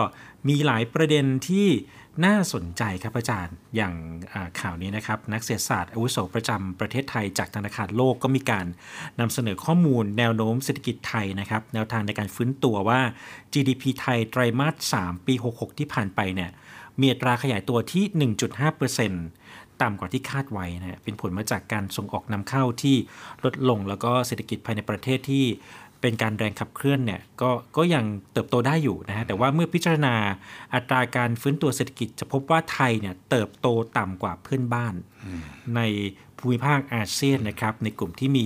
มีหลายประเด็นที่ น่าสนใจครับอาจารย์อย่างข่าวนี้นะครับ นักเศรษฐศาสตร์อาวุโสประจำประเทศไทยจากธนาคารโลกก็มีการนำเสนอข้อมูลแนวโน้มเศรษฐกิจไทยนะครับ แนวทางในการฟื้นตัวว่า GDP ไทยไตรมาส 3 ปี 66 ที่ผ่านไปเนี่ยมีอัตราขยายตัวที่ 1.5%ต่ำกว่าที่คาดไว้นะฮะเป็นผลมาจากการส่งออกนำเข้าที่ลดลงแล้วก็เศรษฐกิจภายในประเทศที่ เป็นการแรงขับเคลื่อนเนี่ยก็ก็ยังเติบโตได้อยู่นะฮะแต่ว่าเมื่อพิจารณาอัตราการฟื้นตัวเศรษฐกิจ จะพบว่าไทยเนี่ยเติบโตต่ำกว่าเพื่อนบ้าน ในภูมิภาคอาเซียนนะครับในกลุ่มที่มี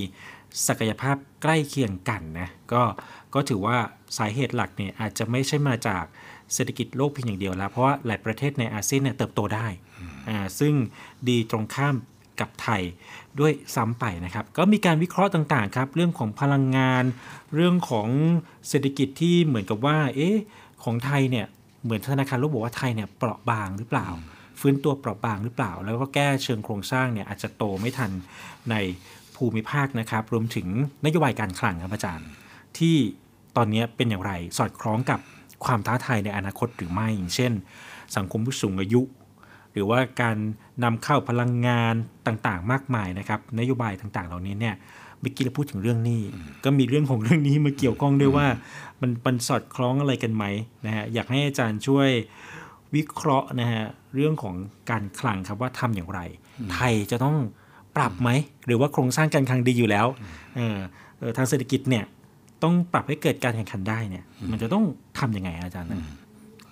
ศักยภาพใกล้เคียงกันนะก็ก็ถือว่าสาเหตุหลักเนี่ยอาจจะไม่ใช่มาจากเศรษฐกิจโลกเพียงอย่างเดียวแล้ว เพราะว่าหลายประเทศในอาเซียนเนี่ยเติบโตได้อ่าซึ่งดีตรงข้ามกับไทย ด้วยซ้ำไปนะครับ ก็มีการวิเคราะห์ต่างๆครับ เรื่องของพลังงาน เรื่องของเศรษฐกิจที่เหมือนกับว่า เอ๊ะ ของไทยเนี่ย เหมือนธนาคารโลกบอกว่าไทยเนี่ยเปราะบางหรือเปล่า ฟื้นตัวเปราะบางหรือเปล่า แล้วก็แก้เชิงโครงสร้างเนี่ยอาจจะโตไม่ทันในภูมิภาคนะครับ รวมถึงนโยบายการคลังครับอาจารย์ ที่ตอนนี้เป็นอย่างไร สอดคล้องกับความท้าทายในอนาคตหรือไม่อย่างเช่น สังคมผู้สูงอายุ หรือว่าการนำเข้าพลังงานต่างๆ มากมายนะครับนโยบายต่างๆ เหล่านี้เนี่ยเมื่อกี้เราพูดถึงเรื่องหนี้ ก็มีเรื่องของเรื่องนี้มาเกี่ยวข้องด้วยว่า มันมันสอดคล้องอะไรกันไหมนะฮะอยากให้อาจารย์ช่วยวิเคราะห์นะฮะเรื่องของการคลังครับว่าทำอย่างไร ไทยจะต้องปรับไหม หรือว่าโครงสร้างการคลังดีอยู่แล้วเออเอ่อทางเศรษฐกิจเนี่ยต้องปรับให้เกิดการแข่งขันได้เนี่ย มันจะต้องทำยังไงอาจารย์นะ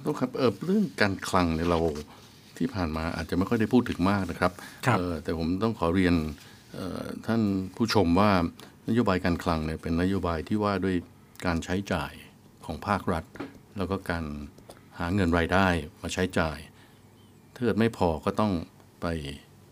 ต้องครับเออเรื่องการคลังเนี่ยเรา ที่ผ่านมาอาจจะไม่ค่อยได้พูดถึงมากนะครับครับเออแต่ผมต้องขอเรียนเอ่อท่านผู้ชมว่านโยบายการคลังเนี่ยเป็นนโยบายที่ว่าด้วยการใช้จ่ายของภาครัฐ แล้วก็การหาเงินรายได้มาใช้จ่ายถ้าเกิดไม่พอก็ต้องไป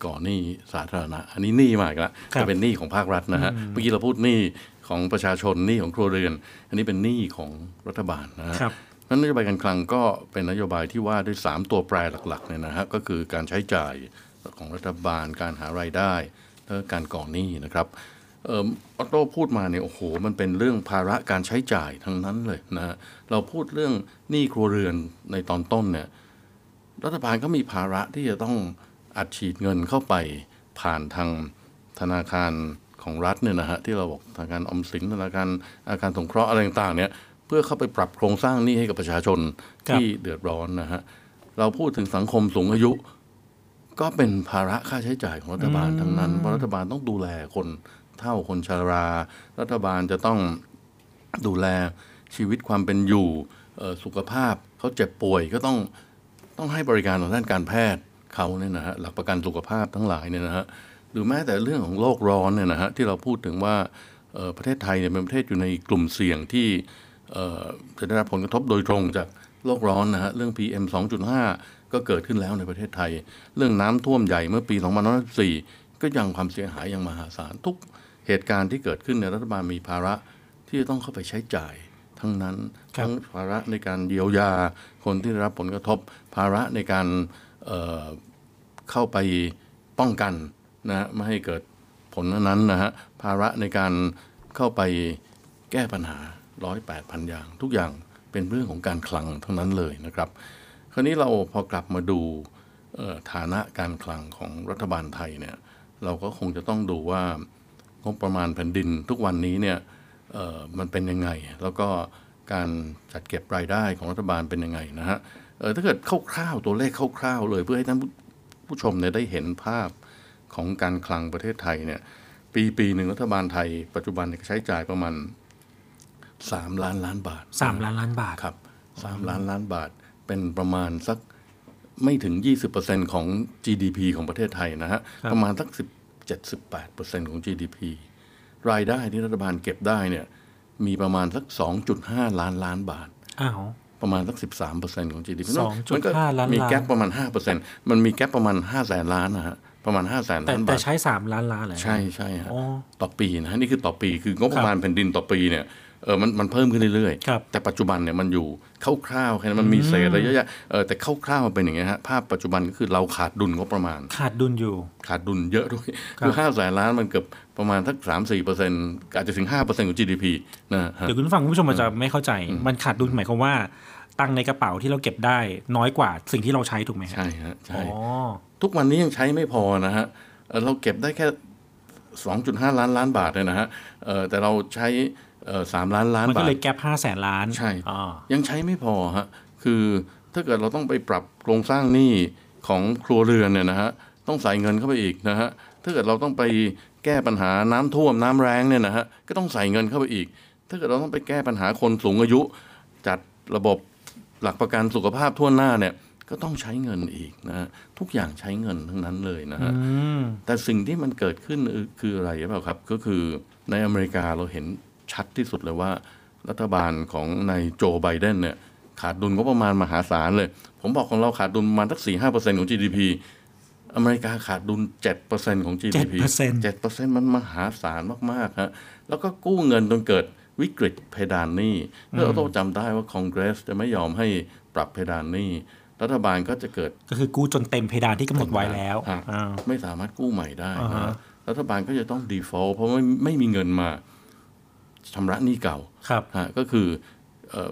ก่อหนี้สาธารณะ อันนี้หนี้มาอีกแล้วครับจะเป็นหนี้ของภาครัฐนะฮะอืมเมื่อกี้เราพูดหนี้ของประชาชนหนี้ของครัวเรือน อันนี้เป็นหนี้ของรัฐบาลนะฮะครับ นั้นนโยบายการคลังก็เป็นนโยบายที่ว่าด้วย 3 ตัวแปรหลักๆเนี่ยนะฮะก็คือการใช้จ่ายของรัฐบาลการหารายได้และการก่อหนี้นะครับเอ่อโต้พูดมาเนี่ยโอ้โห มันเป็นเรื่องภาระการใช้จ่ายทั้งนั้นเลยนะ เราพูดเรื่องหนี้ครัวเรือนในตอนต้นเนี่ยรัฐบาลก็มีภาระที่จะต้องอัดฉีดเงินเข้าไปผ่านทางธนาคารของรัฐเนี่ยนะฮะที่เราบอกธนาคารออมสินธนาคารอาคารสงเคราะห์อะไรต่างๆเนี่ย พื่อเข้าไปปรับโครงสร้างหนี้ให้กับประชาชนครับที่เดือดร้อนนะฮะเราพูดถึงสังคมสูงอายุ ก็เป็นภาระค่าใช้จ่ายของรัฐบาลทั้งนั้นเพราะรัฐบาลต้องดูแลคนเฒ่าคนชรา รัฐบาลจะต้องดูแลชีวิตความเป็นอยู่เอ่อสุขภาพเขาเจ็บป่วยก็ต้องต้องให้บริการทางด้านการแพทย์เขาเนี่ยนะฮะหลักประกันสุขภาพทั้งหลายเนี่ยนะฮะหรือแม้แต่เรื่องของโลกร้อนเนี่ยนะฮะที่เราพูดถึงว่าเอ่อประเทศไทยเนี่ยเป็นประเทศอยู่ในกลุ่มเสี่ยงที่เอ่อ จะได้รับผลกระทบโดยตรงจากโลกร้อนนะฮะเรื่อง PM 2.5 ก็เกิดขึ้นแล้วในประเทศไทย เรื่องน้ำท่วมใหญ่เมื่อปี2514ก็ยังความเสียหายอย่างมหาศาลทุกเหตุการณ์ที่เกิดขึ้นในยรัฐบาลมีภาระที่จะต้องเข้าไปใช้จ่ายทั้งนั้นทั้งภาระในการเยียวยาคนที่ได้รับผลกระทบ ภาระในการเอ่อเข้าไปป้องกันนะฮะไม่ให้เกิดผลนั้นนะฮะภาระในการเข้าไปแก้ปัญหา ร้อยแปดพันอย่าง ทุกอย่างเป็นเรื่องของการคลังทั้งนั้นเลยนะครับ คราวนี้เราพอกลับมาดูฐานะการคลังของรัฐบาลไทยเนี่ยเราก็คงจะต้องดูว่างบประมาณแผ่นดินทุกวันนี้เนี่ยมันเป็นยังไง แล้วก็การจัดเก็บรายได้ของรัฐบาลเป็นยังไงนะฮะถ้าเกิดคร่าวๆตัวเลขคร่าวๆเลย เพื่อให้ท่านผู้ชมเนี่ยได้เห็นภาพของการคลังประเทศไทยเนี่ยปีปีหนึ่งรัฐบาลไทย ปัจจุบันใช้จ่ายประมาณ 3 ล้านล้านบาทสามล้านล้านบาทครับสามล้านล้านบาทเป็นประมาณสักไม่ถึง 20%ของ GDP ของประเทศไทยนะฮะครับประมาณสัก10 78%ของ GDP รายได้ที่รัฐบาลเก็บได้เนี่ยมีประมาณสัก 2.5 ล้านล้านบาทอ้าวประมาณสัก 13%ของ GDP 2.5มันก็ล้านมีล้านแก๊ปประมาณ 5%มันมีแก๊ปประมาณ 5 แสนล้านนะฮะประมาณ 5 แสนแต่ล้านแต่บาทใช้สามล้านล้านเลยใช่ใช่ฮะอ๋อต่อปีนะฮะนี่คือต่อปีคืองบประมาณแผ่นดินต่อปีเนี่ย เออมันมันเพิ่มขึ้นเรื่อยๆ แต่ปัจจุบันเนี่ยมันอยู่คร่าวๆแค่นั้นมันมีเศษอะไรเยอะแยะเออแต่คร่าวๆมันเป็นอย่างเงี้ยฮะภาพปัจจุบันก็คือเราขาดดุลงบประมาณ ขาดดุลอยู่ ขาดดุลเยอะด้วยครับคือห้าแสนล้านมันเกือบประมาณสักสามสี่เปอร์เซ็นต์อาจจะถึงห้าเปอร์เซ็นต์ของ GDP นะฮะเดี๋ยวคุณผู้ฟังคุณผู้ชมอาจจะไม่เข้าใจ มันขาดดุลหมายความว่าตังค์ในกระเป๋าที่เราเก็บได้น้อยกว่าสิ่งที่เราใช้ถูกไหมฮะใช่ฮะใช่อ๋อทุกวันนี้ยังใช้ไม่พอนะฮะเอ่อเราเก็บได้แค่2.5ล้านล้านบาทเลยนะฮะเอ่อแต่เราใช้เอ่อ สามล้านล้านมันบาก็ทเลยแก๊ปห้าแสนล้านใช่อ๋อยังใช้ไม่พอฮะคือถ้าเกิดเราต้องไปปรับโครงสร้างหนี้ของครัวเรือนเนี่ยนะฮะต้องใส่เงินเข้าไปอีกนะฮะถ้าเกิดเราต้องไปแก้ปัญหาน้ำท่วมน้ำแรงเนี่ยนะฮะก็ต้องใส่เงินเข้าไปอีก ถ้าเกิดเราต้องไปแก้ปัญหาคนสูงอายุ จัดระบบหลักประกันสุขภาพทั่วหน้าเนี่ยก็ต้องใช้เงินอีกนะฮะทุกอย่างใช้เงินทั้งนั้นเลยนะฮะมแต่สิ่งที่มันเกิดขึ้นคืออะไรหรือเปล่าครับ ก็คือในอเมริกาเราเห็น ชัดที่สุดเลยว่า รัฐบาลของนายโจไบเดนเนี่ยขาดดุลก็ประมาณมหาศาลเลย ผมบอกของเราขาดดุลประมาณสักสี่ห้าเปอร์เซ็นต์ของ GDP อเมริกาขาดดุลเจ็ดเปอร์เซ็นต์ของ GDP 7%เจ็ดเปอร์เซ็นต์มันมหาศาลมากๆฮะแล้วก็กู้เงินจนเกิดวิกฤตเพดานหนี้แล้วเราต้องจำได้ว่าคอนเกรสจะไม่ยอมให้ปรับเพดานหนี้รัฐบาลก็จะเกิดก็คือกู้จนเต็มเพดานที่กำหนดไว้แล้วฮะอ่าไม่สามารถกู้ใหม่ได้อ่าฮะนะรัฐบาลก็จะต้อง default เพราะไม่ไม่มีเงินมา ชำระหนี้เก่าครับฮะก็คือเอ่อ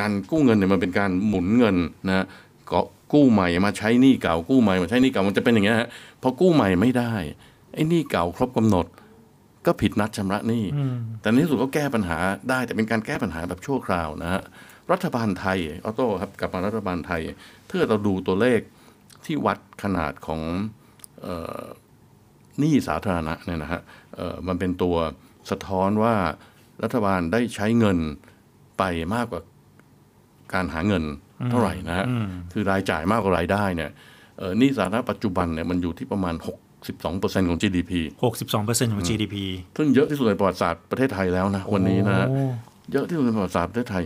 การกู้เงินเนี่ยมันเป็นการหมุนเงินนะก็กู้ใหม่มาใช้หนี้เก่า กู้ใหม่มาใช้หนี้เก่ามันจะเป็นอย่างเงี้ยฮะพอกู้ใหม่ไม่ได้ไอ้หนี้เก่าครบกำหนด ก็ผิดนัดชำระหนี้อืมแต่ในที่สุดก็แก้ปัญหาได้แต่เป็นการแก้ปัญหาแบบชั่วคราวนะฮะรัฐบาลไทยออโต้ครับกลับมารัฐบาลไทยถ้าเราดูตัวเลขที่วัดขนาดของเอ่อหนี้สาธารณะเนี่ยนะฮะเอ่อมันเป็นตัว สะท้อนว่ารัฐบาลได้ใช้เงินไปมากกว่าการหาเงินเท่าไหร่นะฮะอืมคือรายจ่ายมากกว่ารายได้เนี่ยเอ่อหนี้สาธารณะปัจจุบันเนี่ยมันอยู่ที่ประมาณ 62%ของ GDP 62%ของ GDP ซึ่งเยอะที่สุดในประวัติศาสตร์ประเทศไทยแล้วนะวันนี้นะฮะโอ้เยอะที่สุดในประวัติศาสตร์ประเทศไทย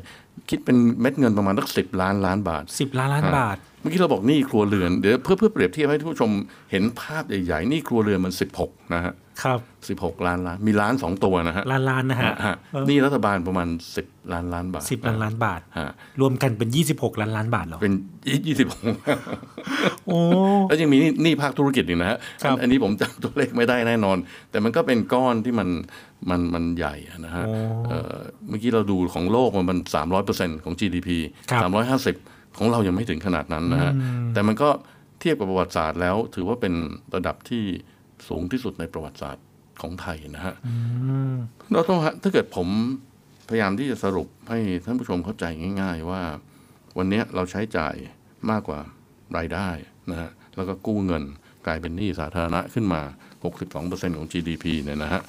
คิดเป็นเม็ดเงินประมาณสักสิบล้านล้านบาท10ล้านล้านฮะบาท เมื่อกี้เราบอกหนี้ครัวเรือนเดี๋ยวเพื่อเพื่อเปรียบเทียบให้ท่านผู้ชมเห็นภาพใหญ่ๆหนี้ครัวเรือนมัน 16 นะฮะ ครับ16ล้านล้านมีล้านสองตัวนะฮะล้านล้านนะฮะฮะเออหนี่รัฐบาลประมาณ10ล้านล้านบาท10ล้านล้านบาทฮะรวมกันเป็น26ล้านล้านบาทเหรอเป็นยี่สิบหกโอ้แล้วยังมีหนี้หนี้ภาคธุรกิจอีกนะฮะครับอันอันนี้ผมจำตัวเลขไม่ได้แน่นอน แต่มันก็เป็นก้อนที่มันมันมันใหญ่อะนะฮะโอ้เอ่อเมื่อกี้เราดูของโลกมันมันสามร้อยเปอร์เซ็นต์ของ GDP ครับสามร้อยห้าสิบของเรายังไม่ถึงขนาดนั้นนะฮะอืมแต่มันก็เทียบกับประวัติศาสตร์แล้ว ถือว่าเป็นระดับที่ สูงที่สุดในประวัติศาสตร์ของไทยนะฮะอืมเราต้องฮะถ้าเกิดผมพยายามที่จะสรุปให้ท่านผู้ชมเข้าใจง่าย ๆ ว่า วันเนี้ยเราใช้จ่ายมากกว่ารายได้นะฮะแล้วก็กู้เงินกลายเป็นหนี้สาธารณะขึ้นมา 62%ของ GDP เนี่ยนะฮะ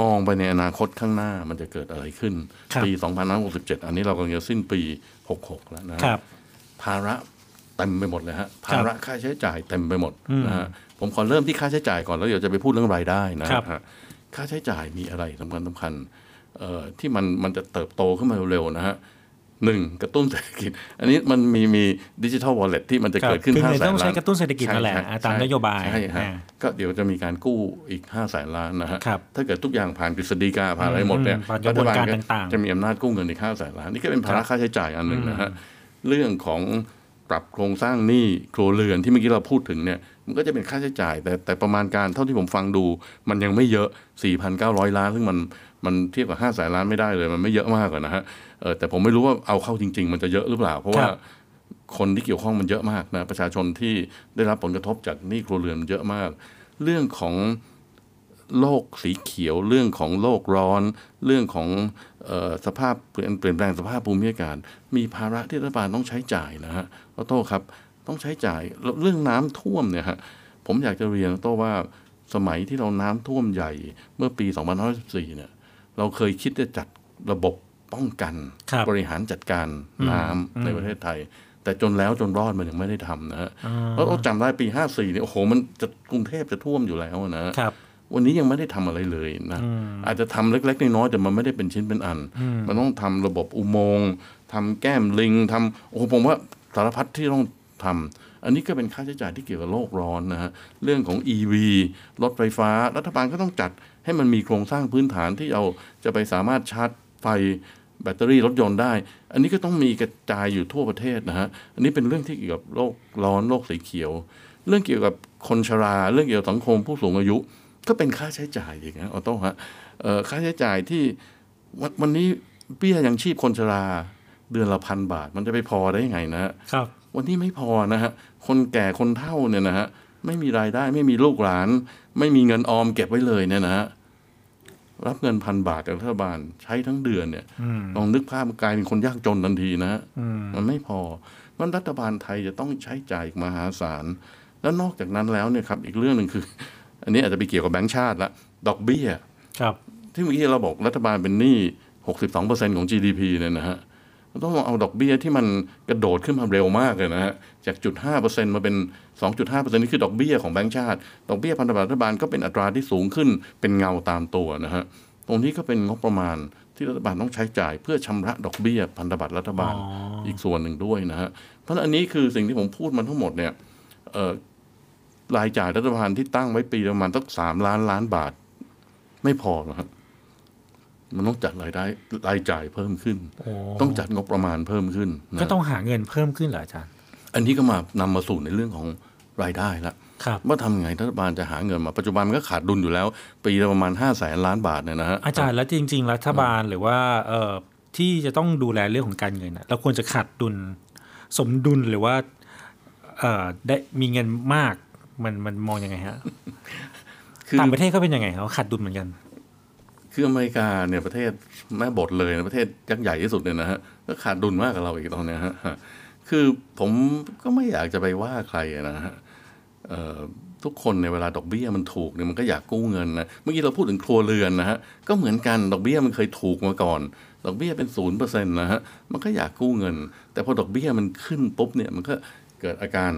มองไปในอนาคตข้างหน้ามันจะเกิดอะไรขึ้นครับปี 2567 อันนี้เรากำลังจะสิ้นปี 66 แล้วนะฮะครับภาระ เต็มไปหมดเลยฮะภาระค่าใช้จ่ายเต็มไปหมดอืมนะฮะผมขอเริ่มที่ค่าใช้จ่ายก่อนแล้วเดี๋ยวจะไปพูดเรื่องรายได้นะครับฮะค่าใช้จ่ายมีอะไรสำคัญสำคัญเอ่อที่มันมันจะเติบโตขึ้นมาเร็วๆนะฮะหนึ่งกระตุ้นเศรษฐกิจ อันนี้มันมีมีดิจิทัลวอลเล็ตที่มันจะครับเกิดขึ้นคือห้าเลยแสนต้องใช้ล้านกระตุ้นเศรษฐกิจนั่นแหละใช่อ่าตามใช่นโยบายใช่ฮะอ่าก็เดี๋ยวจะมีการกู้อีกห้าแสนล้านนะฮะครับถ้าเกิดทุกอย่างผ่านกฤษฎีกาผ่านอะไรหมดเนี่ยอืมผ่านกระบวนการต่างๆจะมีอำนาจกู้เงินอีกห้าแสนล้านนี่ก็เป็นภาระครับค่าใช้จ่ายอันหนึ่งนะฮะอืมเรื่องของป รับโครงสร้างหนี้ครัวเรือนที่เมื่อกี้เราพูดถึงเนี่ยมันก็จะเป็นค่าใช้จ่าย แต่แต่ประมาณการเท่าที่ผมฟังดู มันยังไม่เยอะ 4,900 ล้าน ซึ่งมันมันเทียบกับ5แสนล้านไม่ได้เลย มันไม่เยอะมากอะนะฮะเออแต่ผมไม่รู้ว่าเอาเข้าจริง ๆ มันจะเยอะหรือเปล่า เพราะว่าครับคนที่เกี่ยวข้องมันเยอะมากนะประชาชนที่ได้รับผลกระทบจากหนี้ครัวเรือนมันเยอะมาก เรื่องของโลกสีเขียวเรื่องของโลกร้อน เรื่องของเออ สภาพเปลี่ยนเปลี่ยนแปลงสภาพภูมิอากาศมีภาระที่รัฐบาลต้องใช้จ่ายนะฮะขอโทษครับต้องใช้จ่ายแล้วเรื่องน้ำท่วมเนี่ยฮะผมอยากจะเรียนโต้ว่าสมัยที่เราน้ำท่วมใหญ่เมื่อปี2514เนี่ยเราเคยคิดจะจัดระบบป้องกันครับบริหารจัดการน้ำอืมในประเทศไทย แต่จนแล้วจนรอดมันยังไม่ได้ทำนะฮะอ่าแล้วเราจำได้ปี 54เนี่ยโอ้โหมันจะกรุงเทพจะท่วมอยู่แล้วนะฮะครับ วันนี้ยังไม่ได้ทำอะไรเลยนะอืมอาจจะทำเล็ก ๆ น้อยๆแต่มันไม่ได้เป็นชิ้นเป็นอันอืมมันต้องทำระบบอุโมงค์ทำแก้มลิงทำโอ้โหผมว่าสารพัดที่ต้องทำอันนี้ก็เป็นค่าใช้จ่ายที่เกี่ยวกับโลกร้อนนะฮะเรื่องของ EV รถไฟฟ้า รัฐบาลก็ต้องจัดให้มันมีโครงสร้างพื้นฐานที่เราจะไปสามารถชาร์จไฟแบตเตอรี่รถยนต์ได้ อันนี้ก็ต้องมีกระจายอยู่ทั่วประเทศนะฮะ อันนี้เป็นเรื่องที่เกี่ยวกับโลกร้อนโลกสีเขียว เรื่องเกี่ยวกับคนชรา เรื่องเกี่ยวกับสังคมผู้สูงอายุ ก็เป็นค่าใช้จ่ายอย่างเงี้ยออโต้ฮะเอ่อค่าใช้จ่ายที่วันวันนี้เบี้ยยังชีพคนชราเดือนละพันบาท มันจะไปพอได้ยังไงนะฮะครับ วันนี้ไม่พอนะฮะคนแก่คนเฒ่าเนี่ยนะฮะไม่มีรายได้ไม่มีลูกหลาน ไม่มีเงินออมเก็บไว้เลยเนี่ยนะฮะรับเงินพันบาทจากรัฐบาลใช้ทั้งเดือนเนี่ยอืมลองนึกภาพกลายเป็นคนยากจนทันทีนะฮะอืมมันไม่พอมันรัฐบาลไทยจะต้องใช้จ่ายอีกมหาศาลแล้วนอกจากนั้นแล้วเนี่ยครับ อีกเรื่องหนึ่งคือ อันนี้อาจจะไปเกี่ยวกับแบงก์ชาติละดอกเบี้ยครับที่เมื่อกี้เราบอกรัฐบาลเป็นหนี้ 62%ของ GDP เนี่ยนะฮะเราต้องเอาดอกเบี้ยที่มันกระโดดขึ้นมาเร็วมากเลยนะฮะ จากจุด5%มาเป็น 2.5%นี่คือดอกเบี้ยของแบงก์ชาติ ดอกเบี้ยพันธบัตรรัฐบาลก็เป็นอัตราที่สูงขึ้นเป็นเงาตามตัวนะฮะ ตรงนี้ก็เป็นงบประมาณที่รัฐบาลต้องใช้จ่ายเพื่อชำระดอกเบี้ยพันธบัตรรัฐบาลอ๋ออีอีกส่วนหนึ่งด้วยนะฮะ เพราะฉะนั้นอันนี้คือสิ่งที่ผมพูดมาทั้งหมดเนี่ยเอ่อ รายจ่ายรัฐบาลที่ตั้งไว้ปีละประมาณสักสามล้านล้านบาท ไม่พอนะครับ มันต้องจัดรายได้รายจ่ายเพิ่มขึ้นโอ้ต้องจัดงบประมาณเพิ่มขึ้นนะก็ต้องหาเงินเพิ่มขึ้นเหรออาจารย์ อันนี้ก็มานำมาสู่ในเรื่องของรายได้ละครับว่าทำไงรัฐบาลจะหาเงินมาปัจจุบันมันก็ขาดดุลอยู่แล้ว ปีละประมาณห้าแสนล้านบาทเนี่ยนะฮะอาจารย์แล้วจริง ๆ รัฐบาลหรือว่าเอ่อที่จะต้องดูแลเรื่องของการเงินน่ะเราควรจะขาดดุลสมดุลหรือว่าเอ่อได้มีเงินมาก มันมันมองยังไงฮะคือต่างประเทศเขาเป็นยังไงเขาขาดดุลเหมือนกัน คืออเมริกาเนี่ยประเทศแม่บทเลยนะประเทศยักษ์ใหญ่ที่สุดเนี่ยนะฮะก็ขาดดุลมากกับเราอีกตอนเนี้ยฮะฮะคือผมก็ไม่อยากจะไปว่าใครอะนะฮะเอ่อทุกคนในยเวลาดอกเบี้ยมันถูกเนี่ยมันก็อยากกู้เงินนะเมื่อกี้เราพูดถึงครัวเรือนนะฮะก็เหมือนกันดอกเบี้ยมันเคยถูกมาก่อน ดอกเบี้ยเป็นศูนย์เปอร์เซ็นต์นะฮะมันก็อยากกู้เงิน แต่พอดอกเบี้ยมันขึ้นปุ๊บเนี่ยมันก็เกิดอาการ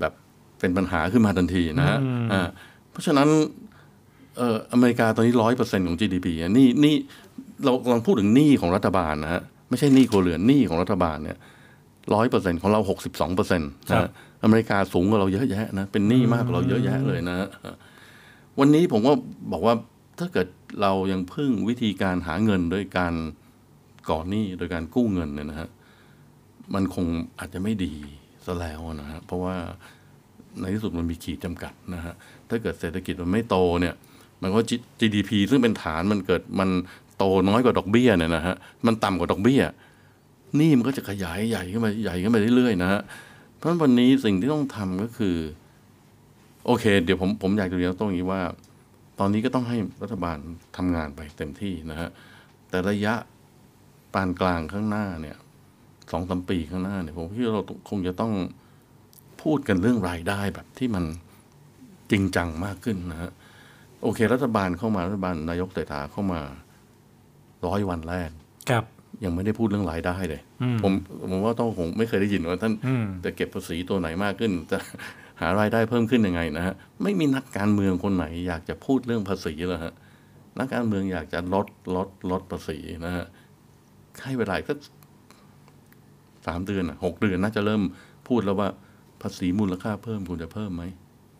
แบบ เป็นปัญหาขึ้นมาทันทีนะฮะอืมอ่าเพราะฉะนั้นเอ่ออเมริกาตอนนี้ร้อยเปอร์เซ็นของ GDP อะนี่นี่เรากำลังพูดถึงหนี้ของรัฐบาลนะฮะไม่ใช่หนี้ครัวเรือนหนี้ของรัฐบาลเนี่ยร้อยเปอร์เซ็นของเราหกสิบสองเปอร์เซ็นต์ครับอเมริกาสูงกว่าเราเยอะแยะนะเป็นหนี้มากกว่าเราเยอะแยะเลยนะฮะวันนี้ผมก็บอกว่าถ้าเกิดเรายังพึ่งวิธีการหาเงินโดยการก่อหนี้โดยการกู้เงินเนี่ยนะฮะมันคงอาจจะไม่ดีซะแล้วนะฮะเพราะว่า ในที่สุดมันมีขีดจำกัดนะฮะถ้าเกิดเศรษฐกิจมันไม่โตเนี่ยมันก็ GDP ซึ่งเป็นฐานมันเกิดมันโตน้อยกว่าดอกเบี้ยเนี่ยนะฮะมันต่ำกว่าดอกเบี้ยนี่มันก็จะขยายใหญ่ขึ้นไปใหญ่ขึ้นไปเรื่อยๆนะฮะเพราะฉะนั้นวันนี้สิ่งที่ต้องทำก็คือ โอเค เดี๋ยวผมผมอยากจะเรียนตรงนี้ว่า ตอนนี้ก็ต้องให้รัฐบาลทำงานไปเต็มที่นะฮะแต่ระยะปานกลางข้างหน้าเนี่ยสองสามปีข้างหน้าเนี่ยผมคิดว่าเราคงจะต้อง พูดกันเรื่องรายได้แบบที่มันจริงจังมากขึ้นนะฮะโอเค รัฐบาลเข้ามารัฐบาลนายกเศรษฐาเข้ามาร้อยวันแรกครับยังไม่ได้พูดเรื่องรายได้เลยอืมผมผมว่าต้องคงไม่เคยได้ยินว่าท่านอืมจะเก็บภาษีตัวไหนมากขึ้น จะหารายได้เพิ่มขึ้นยังไงนะฮะไม่มีนักการเมืองคนไหน อยากจะพูดเรื่องภาษีเลยฮะนักการเมืองอยากจะลดลดลดภาษีนะฮะให้เวลาอีกสักสามเดือนอะหกเดือนน่าจะเริ่มพูดแล้วว่า ภาษีมูลค่าเพิ่มคุณจะเพิ่มไหม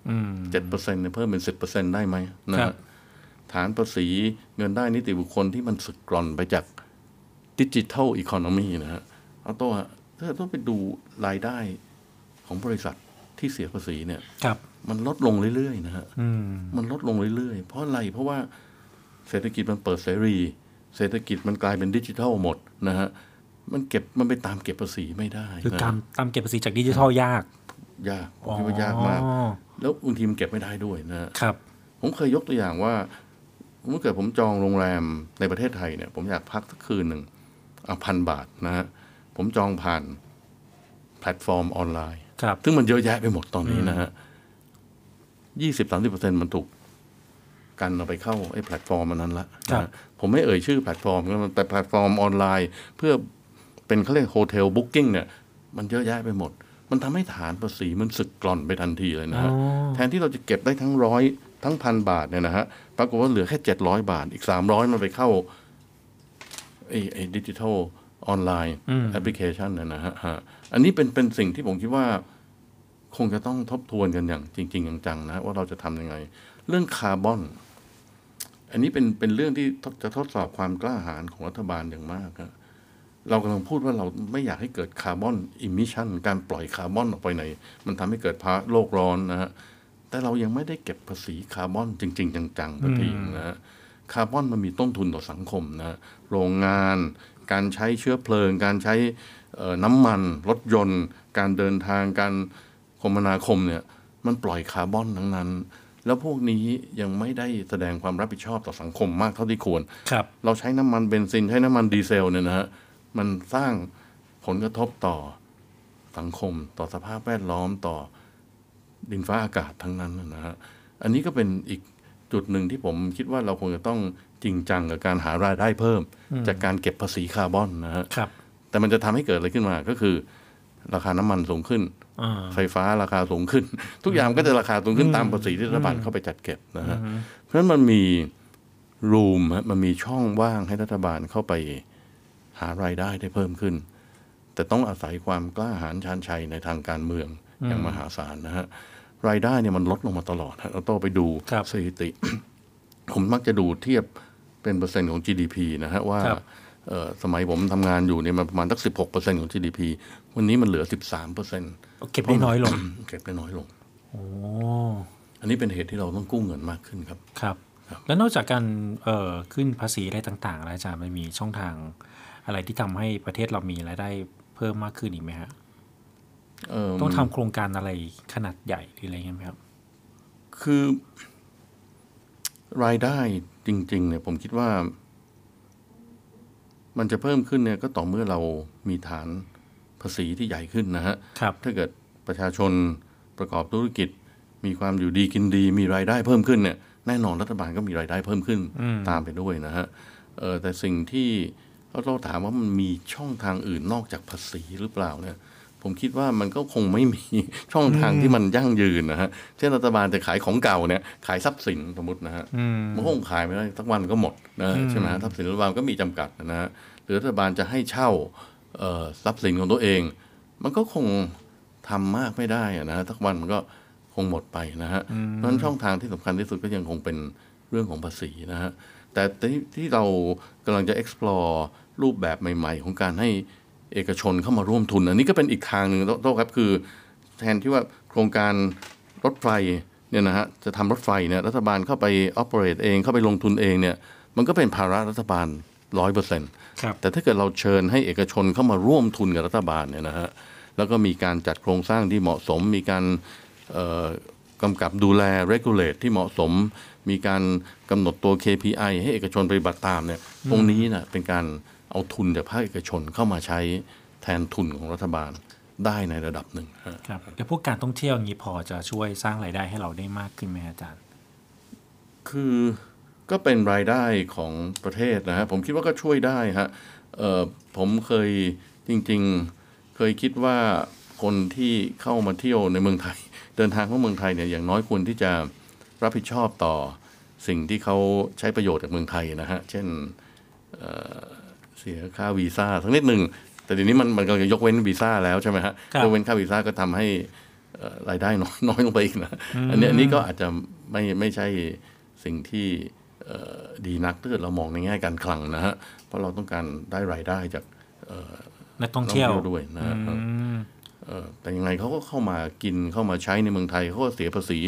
อืมเจ็ดเปอร์เซ็นต์เนี่ยเพิ่มเป็นสิบเปอร์เซ็นต์ได้ไหมนะครับฮะฐานภาษีเงินได้นิติบุคคลที่มันสึกกร่อนไปจากดิจิทัลอีโคโนมีนะฮะเอาตัวถ้าต้องไปดูรายได้ของบริษัทที่เสียภาษีเนี่ยครับ มันลดลงเรื่อยๆนะฮะอืมมันลดลงเรื่อยๆ เพราะอะไรเพราะว่าเศรษฐกิจมันเปิดเสรี เศรษฐกิจมันกลายเป็นดิจิทัลหมดนะฮะมันเก็บมันไปตามเก็บภาษีไม่ได้ คือนะตามตามเก็บภาษีจากดิจิทัลยาก ยากผมคิดว่ายากมากอ๋อแล้วบางทีมันเก็บไม่ได้ด้วยนะฮะครับ ผมเคยยกตัวอย่างว่าเมื่อเกิดผมจองโรงแรมในประเทศไทยเนี่ย ผมอยากพักสักคืนหนึ่งเอาพันบาทนะฮะผมจองผ่านแพลตฟอร์มออนไลน์ครับซึ่งมันเยอะแยะไปหมดตอนนี้นะฮะยี่สิบสามสิบเปอร์เซ็นมันถูกกันเอาไปเข้าไอ้แพลตฟอร์มมันนั้นละครับนะฮะผมไม่เอ่ยชื่อแพลตฟอร์มก็แต่แพลตฟอร์มออนไลน์ เพื่อเป็นเขาเรียก hotel booking เนี่ย มันเยอะแยะไปหมด มันทำให้ฐานภาษีมันสึกกร่อนไปทันทีเลยนะฮะอ๋อแทนที่เราจะเก็บได้ทั้งร้อยทั้งพันบาทเนี่ยนะฮะปรากฏว่าเหลือแค่เจ็ดร้อยบาท อีกสามร้อยมันไปเข้าไอ้ไอ้ดิจิทัลออนไลน์อืมแอปพลิเคชันเนี่ยนะฮะฮะอันนี้เป็นเป็นสิ่งที่ผมคิดว่าคงจะต้องทบทวนกันอย่างจริง ๆ จังๆนะว่าเราจะทำยังไง เรื่องคาร์บอน อันนี้เป็นเป็นเรื่องที่ทดจะทดสอบความกล้าหาญของรัฐบาลอย่างมากครับ เรากำลังพูดว่าเราไม่อยากให้เกิด carbon emission การปล่อยคาร์บอนออกไปไหน มันทำให้เกิดภาวะโลกร้อนนะฮะ แต่เรายังไม่ได้เก็บภาษีคาร์บอนจริง ๆ จังๆสักทีนะฮะคาร์บอนมันมีต้นทุนต่อสังคมนะฮะโรงงาน การใช้เชื้อเพลิง การใช้เอ่อน้ำมัน รถยนต์ การเดินทาง การคมนาคมเนี่ย มันปล่อยคาร์บอนทั้งนั้น แล้วพวกนี้ยังไม่ได้แสดงความรับผิดชอบต่อสังคมมากเท่าที่ควรครับเราใช้น้ำมันเบนซิน ใช้น้ำมันดีเซลเนี่ยนะฮะ มันสร้างผลกระทบต่อสังคม ต่อสภาพแวดล้อมต่อดินฟ้าอากาศทั้งนั้นนะฮะอันนี้ก็เป็นอีกจุดหนึ่งที่ผมคิดว่าเราคงจะต้องจริงจังกับการหารายได้เพิ่มอืมจากการเก็บภาษีคาร์บอนนะฮะครับแต่มันจะทำให้เกิดอะไรขึ้นมาก็คือ ราคาน้ำมันสูงขึ้นอ่าไฟฟ้าราคาสูงขึ้น ทุกอย่างมันก็จะราคาสูงขึ้นอืมตามภาษีที่รัฐบาลอืมเข้าไปจัดเก็บนะฮะอืมเพราะฉะนั้นมันมีรูมฮะมันมีช่องว่างให้รัฐบาลเข้าไปหารายได้ได้เพิ่มขึ้น แต่ต้องอาศัยความกล้าหาญชาญชัยในทางการเมืองอืมอย่างมหาศาลนะฮะรายได้เนี่ยมันลดลงมาตลอดฮะเราต้องไปดูสถิติ ผมมักจะดูเทียบเป็นเปอร์เซ็นต์ของ GDP นะฮะว่าครับเอ่อสมัยผมทำงานอยู่เนี่ยมันประมาณสักสิบหกเปอร์เซ็นต์ของ GDP วันนี้มันเหลือสิบสามเปอร์เซ็นต์เก็บได้น้อยลง เก็บได้น้อยลงโอ้อันนี้เป็นเหตุที่เราต้องกู้เงินมากขึ้นครับ ครับ แล้วนอกจากการเอ่อขึ้นภาษีอะไรต่างๆ แล้วอาจารย์มันมีช่องทาง อะไรที่ทำให้ประเทศเรามีรายได้เพิ่มมากขึ้นอีกไหมฮะเอิ่มต้องทำโครงการอะไรขนาดใหญ่หรืออะไรเงี้ยไหมครับ คือ รายได้จริง ๆ เนี่ย ผมคิดว่า มันจะเพิ่มขึ้นเนี่ย ก็ต่อเมื่อเรามีฐานภาษีที่ใหญ่ขึ้นนะฮะครับถ้าเกิดประชาชนประกอบธุรกิจ มีความอยู่ดีกินดี มีรายได้เพิ่มขึ้นเนี่ยแน่นอนรัฐบาลก็มีรายได้เพิ่มขึ้นอืมตามไปด้วยนะฮะเออแต่สิ่งที่ เราถามว่ามันมีช่องทางอื่นนอกจากภาษีหรือเปล่าเนี่ยผมคิดว่ามันก็คงไม่มีช่องทางที่มันยั่งยืนนะฮะ เช่นรัฐบาลจะขายของเก่าเนี่ยขายทรัพย์สินสมมตินะฮะอืมมันคงขายไม่ได้สักวันก็หมดนะฮะอืมใช่ไหมฮะทรัพย์สินรัฐบาลก็มีจำกัดนะฮะหรือรัฐบาลจะให้เช่าเอ่อทรัพย์สินของตัวเอง มันก็คงทำมากไม่ได้อะนะฮะสักวันมันก็คงหมดไปนะฮะอืมเพราะฉะนั้นช่องทางที่สำคัญที่สุดก็ยังคงเป็นเรื่องของภาษีนะฮะแต่ที่ที่เรากำลังจะ explore รูปแบบใหม่ ๆ ของการให้เอกชนเข้ามาร่วมทุน อันนี้ก็เป็นอีกทางหนึ่งโทษครับคือ แทนที่ว่าโครงการรถไฟเนี่ยนะฮะจะทำรถไฟเนี่ยรัฐบาลเข้าไป operate เองเข้าไปลงทุนเองเนี่ยมันก็เป็นภาระรัฐบาลร้อยเปอร์เซ็นต์ครับแต่ถ้าเกิดเราเชิญให้เอกชนเข้ามาร่วมทุนกับรัฐบาลเนี่ยนะฮะแล้วก็มีการจัดโครงสร้างที่เหมาะสม มีการเอ่อกำกับดูแล regulate ที่เหมาะสม มีการกำหนดตัว KPI ให้เอกชนปฏิบัติตามเนี่ยตรงนี้นะเป็นการ เอาทุนจากภาคเอกชนเข้ามาใช้แทนทุนของรัฐบาลได้ในระดับหนึ่งฮะครับแล้วพวกการท่องเที่ยวอย่างนี้พอจะช่วยสร้างรายได้ให้เราได้มากขึ้นไหมอาจารย์ คือก็เป็นรายได้ของประเทศนะฮะผมคิดว่าก็ช่วยได้ฮะเอ่อผมเคยจริงๆเคยคิดว่าคนที่เข้ามาเที่ยวในเมืองไทย เดินทางเข้าเมืองไทยเนี่ยอย่างน้อยควรที่จะรับผิดชอบต่อสิ่งที่เขาใช้ประโยชน์จากเมืองไทยนะฮะ เช่นเอ่อเสียค่าวีซ่าสักนิดหนึ่งแต่เดี๋ยวนี้มันมันกำลังจะยกเว้นวีซ่าแล้วใช่ไหมฮะครับยกเว้นค่าวีซ่าก็ทำให้เอ่อรายได้น้อยน้อยลงไปอีกนะอืมอันนี้อันนี้ก็อาจจะไม่ไม่ใช่สิ่งที่เอ่อดีนักถ้าเกิดเรามองในแง่การคลังนะฮะเพราะเราต้องการได้รายได้จากเอ่อนักท่องเที่ยวด้วยนะฮะอืมเอ่อแต่ยังไงเขาก็เข้ามากินเข้ามาใช้ในเมืองไทยเขาก็เสียภาษี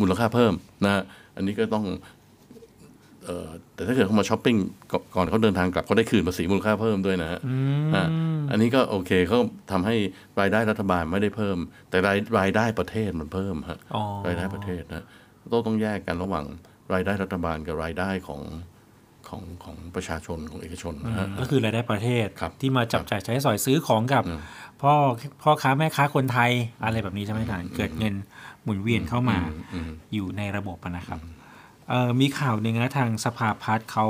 มูลค่าเพิ่มนะฮะอันนี้ก็ต้องเอ่อ แต่ถ้าเกิดเขามาช้อปปิ้งก่อนก่อนเขาเดินทางกลับเขาได้คืนภาษีมูลค่าเพิ่มด้วยนะฮะอืมอะอันนี้ก็โอเคเขาทำให้รายได้รัฐบาลไม่ได้เพิ่ม แต่รายรายได้ประเทศมันเพิ่มฮะอ๋อรายได้ประเทศนะต้องต้องแยกกันระหว่างรายได้รัฐบาลกับรายได้ของของของประชาชนของเอกชนนะฮะก็คือรายได้ประเทศครับที่มาจับจ่ายใช้สอยซื้อของกับพ่อพ่อค้าแม่ค้าคนไทยอะไรแบบนี้ใช่ไหมอาจารย์เกิดเงินหมุนเวียนเข้ามาอืมอยู่ในระบบอะนะครับเอ่อ มีข่าวหนึ่งนะทางสภาพัฒน์เขา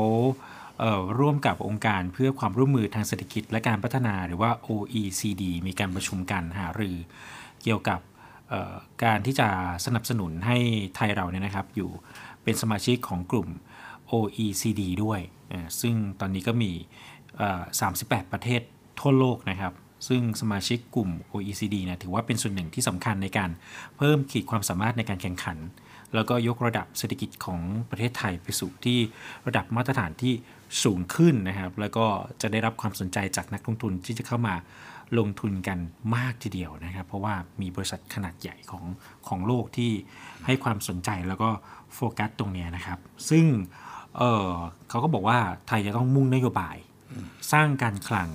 เร่วมกับองค์การเพื่อความร่วมมือทางเศรษฐกิจและการพัฒนาหรือว่า OECD มีการประชุมกันหารือเกี่ยวกับการที่จะสนับสนุนให้ไทยเราเนี่ยนะครับอยู่เป็นสมาชิกของกลุ่ม OECD ด้วย ซึ่งตอนนี้ก็มี 38 ประเทศทั่วโลกนะครับ ซึ่งสมาชิกกลุ่ม OECD นะถือว่าเป็นส่วนหนึ่งที่สำคัญในการเพิ่มขีดความสามารถในการแข่งขัน แล้วก็ยกระดับเศรษฐกิจของประเทศไทยไปสู่ที่ระดับมาตรฐานที่สูงขึ้นนะครับ แล้วก็จะได้รับความสนใจจากนักลงทุนที่จะเข้ามาลงทุนกันมากทีเดียวนะครับ เพราะว่ามีบริษัทขนาดใหญ่ของของโลกที่ให้ความสนใจแล้วก็โฟกัสตรงเนี้ยนะครับ ซึ่งเออเขาก็บอกว่าไทยจะต้องมุ่งนโยบาย สร้างการคลัง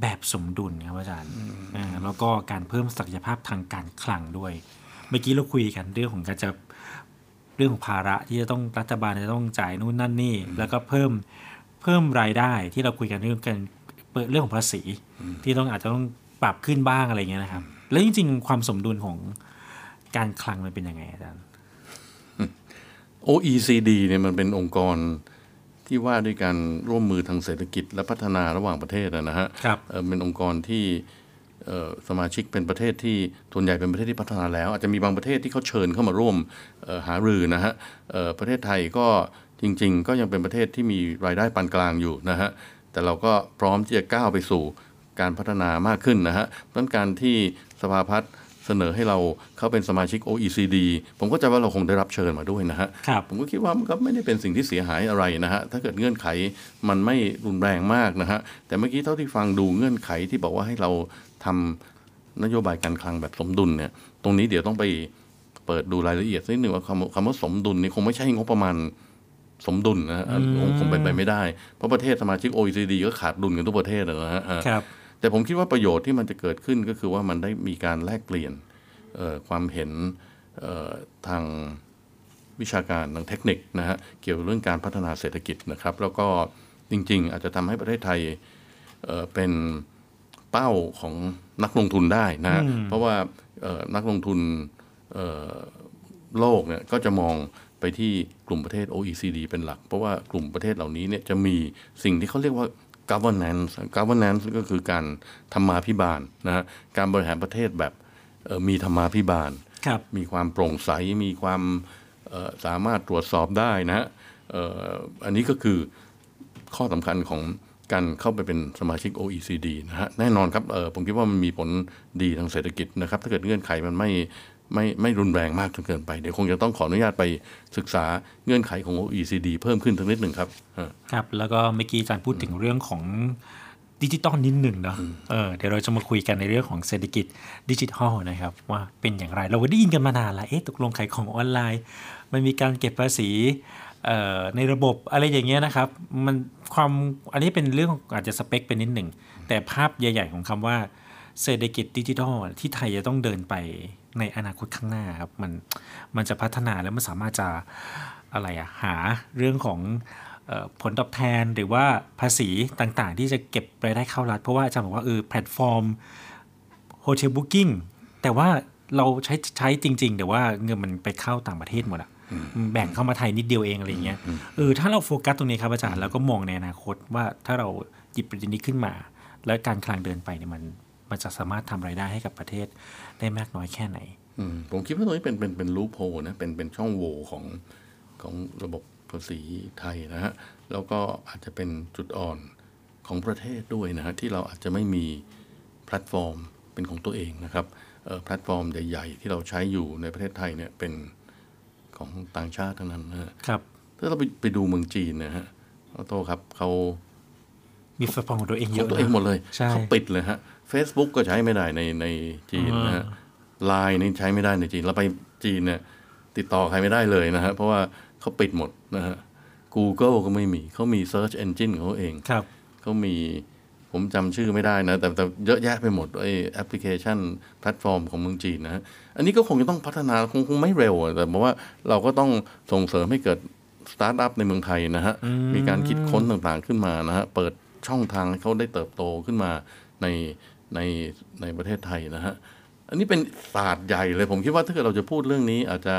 แบบสมดุลครับอาจารย์อ่าแล้วก็การเพิ่มศักยภาพทางการคลังด้วย เมื่อกี้เราคุยกันเรื่องของการจะเรื่องของภาระที่จะต้องรัฐบาลจะต้องจ่ายนู่นนั่นนี่ แล้วก็เพิ่มเพิ่มรายได้ที่เราคุยกันเรื่องกันเรื่องของภาษี ที่ต้องอาจจะต้องปรับขึ้นบ้างอะไรเงี้ยนะครับ แล้วจริงๆ ความสมดุลของการคลังมันเป็นยังไงอาจารย์ OECD เนี่ยมันเป็นองค์กรที่ว่าด้วยการร่วมมือทางเศรษฐกิจและพัฒนาระหว่างประเทศนะฮะครับเอ่อเป็นองค์กรที่เอ่อ สมาชิกเป็นประเทศที่ส่วนใหญ่เป็นประเทศที่พัฒนาแล้ว อาจจะมีบางประเทศที่เขาเชิญเข้ามาร่วมหารือนะฮะประเทศไทยก็จริง ๆ ก็ยังเป็นประเทศที่มีรายได้ปานกลางอยู่นะฮะแต่เราก็พร้อมที่จะก้าวไปสู่การพัฒนามากขึ้นนะฮะดังนั้นการที่สภาพัฒน์ สนอให้เราเข้าเป็นสมาชิก OECD ผมก็จะว่าเราคงได้รับเชิญมาด้วยนะฮะครับผมก็คิดว่ามันก็ไม่ได้เป็นสิ่งที่เสียหายอะไรนะฮะถ้าเกิดเงื่อนไขมันไม่รุนแรงมากนะฮะแต่เมื่อกี้เท่าที่ฟังดูเงื่อนไขที่บอกว่าให้เราทำนโยบายการคลังแบบสมดุลเนี่ยตรงนี้เดี๋ยวต้องไปเปิดดูรายละเอียดสักนิดหนึ่งว่าคำคำว่าสมดุลนี่คงไม่ใช่งบประมาณสมดุลนะฮะอืมคงคงเป็นไปไม่ได้ เพราะประเทศสมาชิก OECD ก็ขาดดุลกันทุกประเทศนะฮะครับ แต่ผมคิดว่าประโยชน์ที่มันจะเกิดขึ้นก็คือว่ามันได้มีการแลกเปลี่ยนเอ่อความเห็นเอ่อทางวิชาการทางเทคนิคนะฮะเกี่ยวกับเรื่องการพัฒนาเศรษฐกิจนะครับ แล้วก็จริง ๆ อาจจะทำให้ประเทศไทยเอ่อเป็นเป้าของนักลงทุนได้นะฮะอืมเพราะว่าเอ่อนักลงทุนเอ่อโลกเนี่ยก็จะมองไปที่กลุ่มประเทศ OECD เป็นหลัก เพราะว่ากลุ่มประเทศเหล่านี้เนี่ยจะมีสิ่งที่เขาเรียกว่า governance governance ก็คือการธรรมาภิบาลนะฮะการบริหารประเทศแบบเอ่อมีธรรมาภิบาลครับมีความโปร่งใส มีความเอ่อสามารถตรวจสอบได้นะฮะเอ่ออันนี้ก็คือข้อสำคัญของการเข้าไปเป็นสมาชิก OECD นะฮะแน่นอนครับเอ่อผมคิดว่ามันมีผลดีทางเศรษฐกิจนะครับ ถ้าเกิดเงื่อนไขมันไม่ ไม่ไม่รุนแรงมากจนเกินไป เดี๋ยวคงจะต้องขออนุญาตไปศึกษาเงื่อนไขของ OECD เพิ่มขึ้นสักนิดหนึ่งครับฮะครับ แล้วก็เมื่อกี้อาจารย์พูดถึงเรื่องของดิจิตอลนิดหนึ่งเนาะเออเดี๋ยวเราจะมาคุยกันในเรื่องของเศรษฐกิจดิจิทัลนะครับ ว่าเป็นอย่างไรเราก็ได้ยินกันมานานแล้วเอ๊ะตกลงขายของออนไลน์ มันมีการเก็บภาษีเอ่อในระบบอะไรอย่างเงี้ยนะครับ มันความอันนี้เป็นเรื่องของอาจจะสเปคเป็นนิดหนึ่ง แต่ภาพใหญ่ ๆ ของคำว่าเศรษฐกิจดิจิทัลที่ไทยจะต้องเดินไป ในอนาคตข้างหน้าครับมันมันจะพัฒนาแล้วมันสามารถจะอะไรอะหาเรื่องของเอ่อผลตอบแทนหรือว่าภาษีต่างๆ ที่จะเก็บรายได้เข้ารัฐ เพราะว่าอาจารย์บอกว่าเออแพลตฟอร์ม hotel bookingแต่ว่าเราใช้ใช้จริง ๆ แต่ว่าเงินมันไปเข้าต่างประเทศหมดอะแบ่งเข้ามาไทยนิดเดียวเองอะไรเงี้ยเออถ้าเราโฟกัสตรงนี้ครับอาจารย์แล้วก็มองในอนาคตว่าถ้าเราหยิบประเด็นนี้ขึ้นมา แล้วการคลังเดินไปเนี่ยมัน มันจะสามารถทำรายได้ให้กับประเทศได้มากน้อยแค่ไหนอืมผมคิดว่าตรงนี้เป็นเป็นเป็นรูปโพนะเป็นเป็นช่องโหว่ของของระบบภาษีไทยนะฮะแล้วก็อาจจะเป็นจุดอ่อนของประเทศด้วยนะฮะที่เราอาจจะไม่มีแพลตฟอร์มเป็นของตัวเองนะครับเอ่อแพลตฟอร์มใหญ่ๆที่เราใช้อยู่ในประเทศไทยเนี่ยเป็นของต่างชาติทั้งนั้นนะฮะครับถ้าเราไปไปดูเมืองจีนนะฮะโอ้โหครับเขามีแพลตฟอร์มของตัวเองขเยองอะตัวเองนะหมดเลยใช่เขาปิดเลยฮะ Facebook ก็ใช้ไม่ได้ในในจีนนะฮะไลน์นี่ใช้ไม่ได้ในจีนเราไปจีนเนี่ยติดต่อใครไม่ได้เลยนะฮะเพราะว่าเขาปิดหมดนะฮะ Google ก็ไม่มีเขามี Search Engine ของเขาเองครับเขามีผมจำชื่อไม่ได้นะ แต่แต่เยอะแยะไปหมดไอ้แอปพลิเคชันแพลตฟอร์มของเมืองจีนนะฮะอันนี้ก็คงจะต้องพัฒนาคงคงไม่เร็วอะแต่บอกว่าเราก็ต้องส่งเสริมให้เกิดสตาร์ทอัพในเมืองไทยนะฮะอืมมีการคิดค้นต่างๆขึ้นมานะฮะ เปิดช่องทางให้เขาได้เติบโตขึ้นมาใน ในในประเทศไทยนะฮะ อันนี้เป็นศาสตร์ใหญ่เลย ผมคิดว่าถ้าเกิดเราจะพูดเรื่องนี้อาจจะ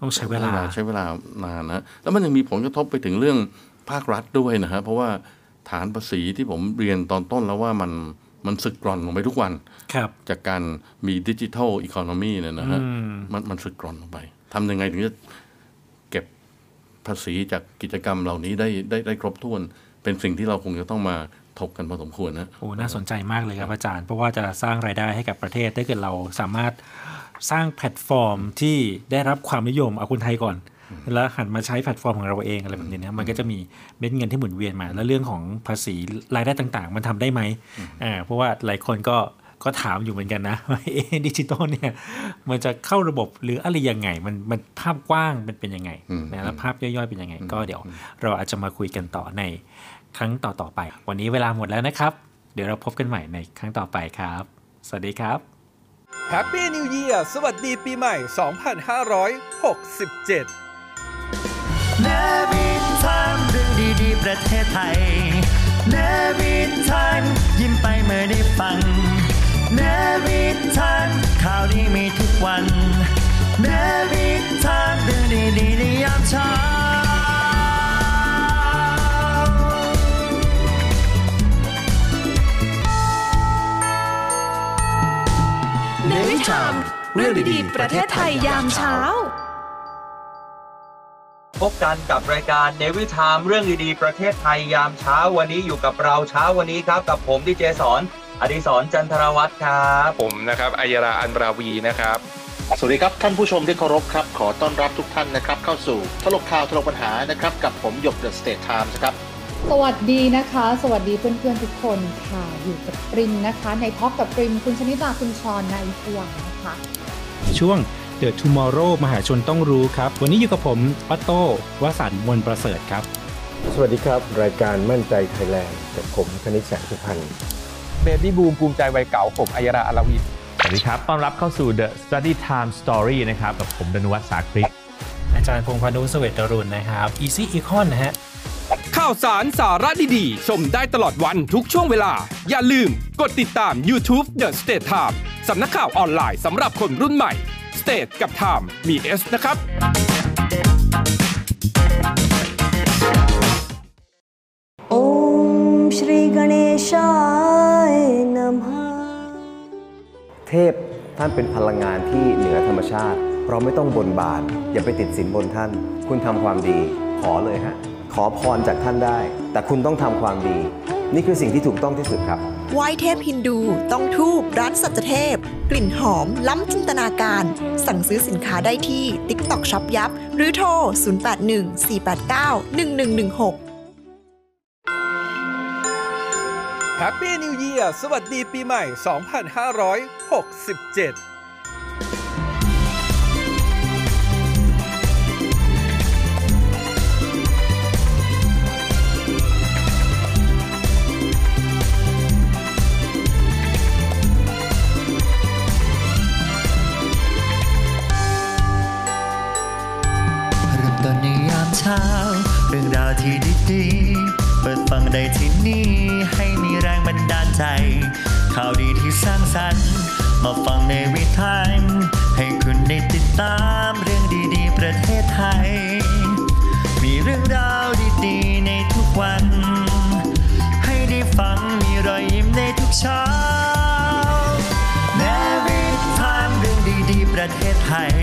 ต้องใช้เวลาใช้เวลานานนะแล้วมันยังมีผลกระทบไปถึงเรื่องภาครัฐด้วยนะฮะเพราะว่าฐานภาษีที่ผมเรียนตอนต้นแล้วว่ามันมันสึกกร่อนลงไปทุกวันครับจากการมีดิจิทัลอีโคโนมีเนี่ยนะฮะอืมมันมันสึกกร่อนลงไปทำยังไงถึงจะเก็บภาษีจากกิจกรรมเหล่านี้ได้ได้ได้ครบถ้วน เป็นสิ่งที่เราคงจะต้องมา ถกกันพอสมควรนะโอ้น่าสนใจมากเลยครับอาจารย์ เพราะว่าจะสร้างรายได้ให้กับประเทศถ้าเกิดเราสามารถสร้างแพลตฟอร์มที่ได้รับความนิยมเอาคนไทยก่อน แล้วหันมาใช้แพลตฟอร์มของเราเองอะไรแบบนี้นะมันก็จะมีเม็ดเงินที่หมุนเวียนมา แล้วเรื่องของภาษีรายได้ต่างๆ มันทำได้ไหมอ่าเพราะว่าหลายคนก็ก็ถามอยู่เหมือนกันนะว่าเอ๊ะดิจิทัลเนี่ยมันจะเข้าระบบหรืออะไรยังไง มันมันภาพกว้างมันเป็นยังไงอืมนะแล้วภาพย่อยๆเป็นยังไง ก็เดี๋ยวเราอาจจะมาคุยกันต่อใน ครั้งต่อๆไป วันนี้เวลาหมดแล้วนะครับ เดี๋ยวเราพบกันใหม่ในครั้งต่อไปครับ สวัสดีครับ Happy New Year สวัสดีปีใหม่ 2567 เนวินทันเรื่องดีๆ ประเทศไทยเนวินทันยิ้มไปเมื่อได้ฟังเนวินทันข่าวดีมีทุกวันเนวินทันเรื่องดีๆในยามเช้า TIME เรื่องดีๆ ประเทศไทยยามเช้า พบกันกับรายการ NAVY TIME เรื่องดีๆ ประเทศไทยยามเช้าวันนี้อยู่กับเราเช้าวันนี้ครับ กับผมดีเจสอนอดิศรจันทรวัฒน์ครับผมนะครับอัยราอันราวีนะครับสวัสดีครับท่านผู้ชมที่เคารพครับ ขอต้อนรับทุกท่านนะครับ เข้าสู่ถลกข่าวถลกปัญหานะครับ กับผมหยก THE STATES TIMES ครับ สวัสดีนะคะ สวัสดีเพื่อนๆทุกคนค่ะ อยู่กับปริมนะคะ ในท็อปกับปริมคุณชนิดาคุณชรนายสว่างนะคะ ช่วง The Tomorrow มหาชนต้องรู้ครับ วันนี้อยู่กับผมปัตโต้วสันต์มนต์ประเสริฐครับ สวัสดีครับ รายการมั่นใจไทยแลนด์กับผมคณิตแสงสุพรรณ Baby Boom ภูมิใจวัยเก่าผมอัยราอาราวินสวัสดีครับ ต้อนรับเข้าสู่ THE STATES TIMES Story นะครับ กับผมดนวัฒน์สาคริกอาจารย์พงษ์พานุเสเวตรุณนะครับ Easy Econ นะฮะ ข่าวสารสาระดีๆ ชมได้ตลอดวันทุกช่วงเวลา อย่าลืมกดติดตาม YouTube The State Time สำนักข่าวออนไลน์สำหรับคนรุ่นใหม่ State กับ Time มี S นะครับโอมชรีกเนชายนมหเทพท่านเป็นพลังงานที่เหนือธรรมชาติ เราไม่ต้องบนบาน อย่าไปติดสินบนท่าน คุณทำความดีขอเลยฮะ ขอพรจากท่านได้ แต่คุณต้องทำความดี นี่คือสิ่งที่ถูกต้องที่สุดครับ ไหว้เทพฮินดู ต้องทูบร้านสัจเทพ กลิ่นหอม ล้ำจินตนาการ สั่งซื้อสินค้าได้ที่ TikTok Shop ยับ หรือโทร 0814891116 Happy New Year สวัสดีปีใหม่ 2567 ที่ดีๆ เปิดฟังได้ที่นี่ ให้มีแรงบันดาลใจ ข่าวดีที่สร้างสรรค์ มาฟังในวิถีให้คุณได้ติดตามเรื่องดีๆ ประเทศไทย มีเรื่องราวดีๆ ในทุกวัน ให้ได้ฟังมีรอยยิ้มในทุกเช้าแนวิทานเรื่องดีๆ ประเทศไทย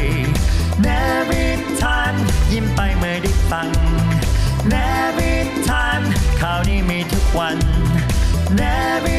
แนวิทานยิ้มไปเมื่อได้ฟัง นวิทานข่าวนี้มีทุกวันแนวิ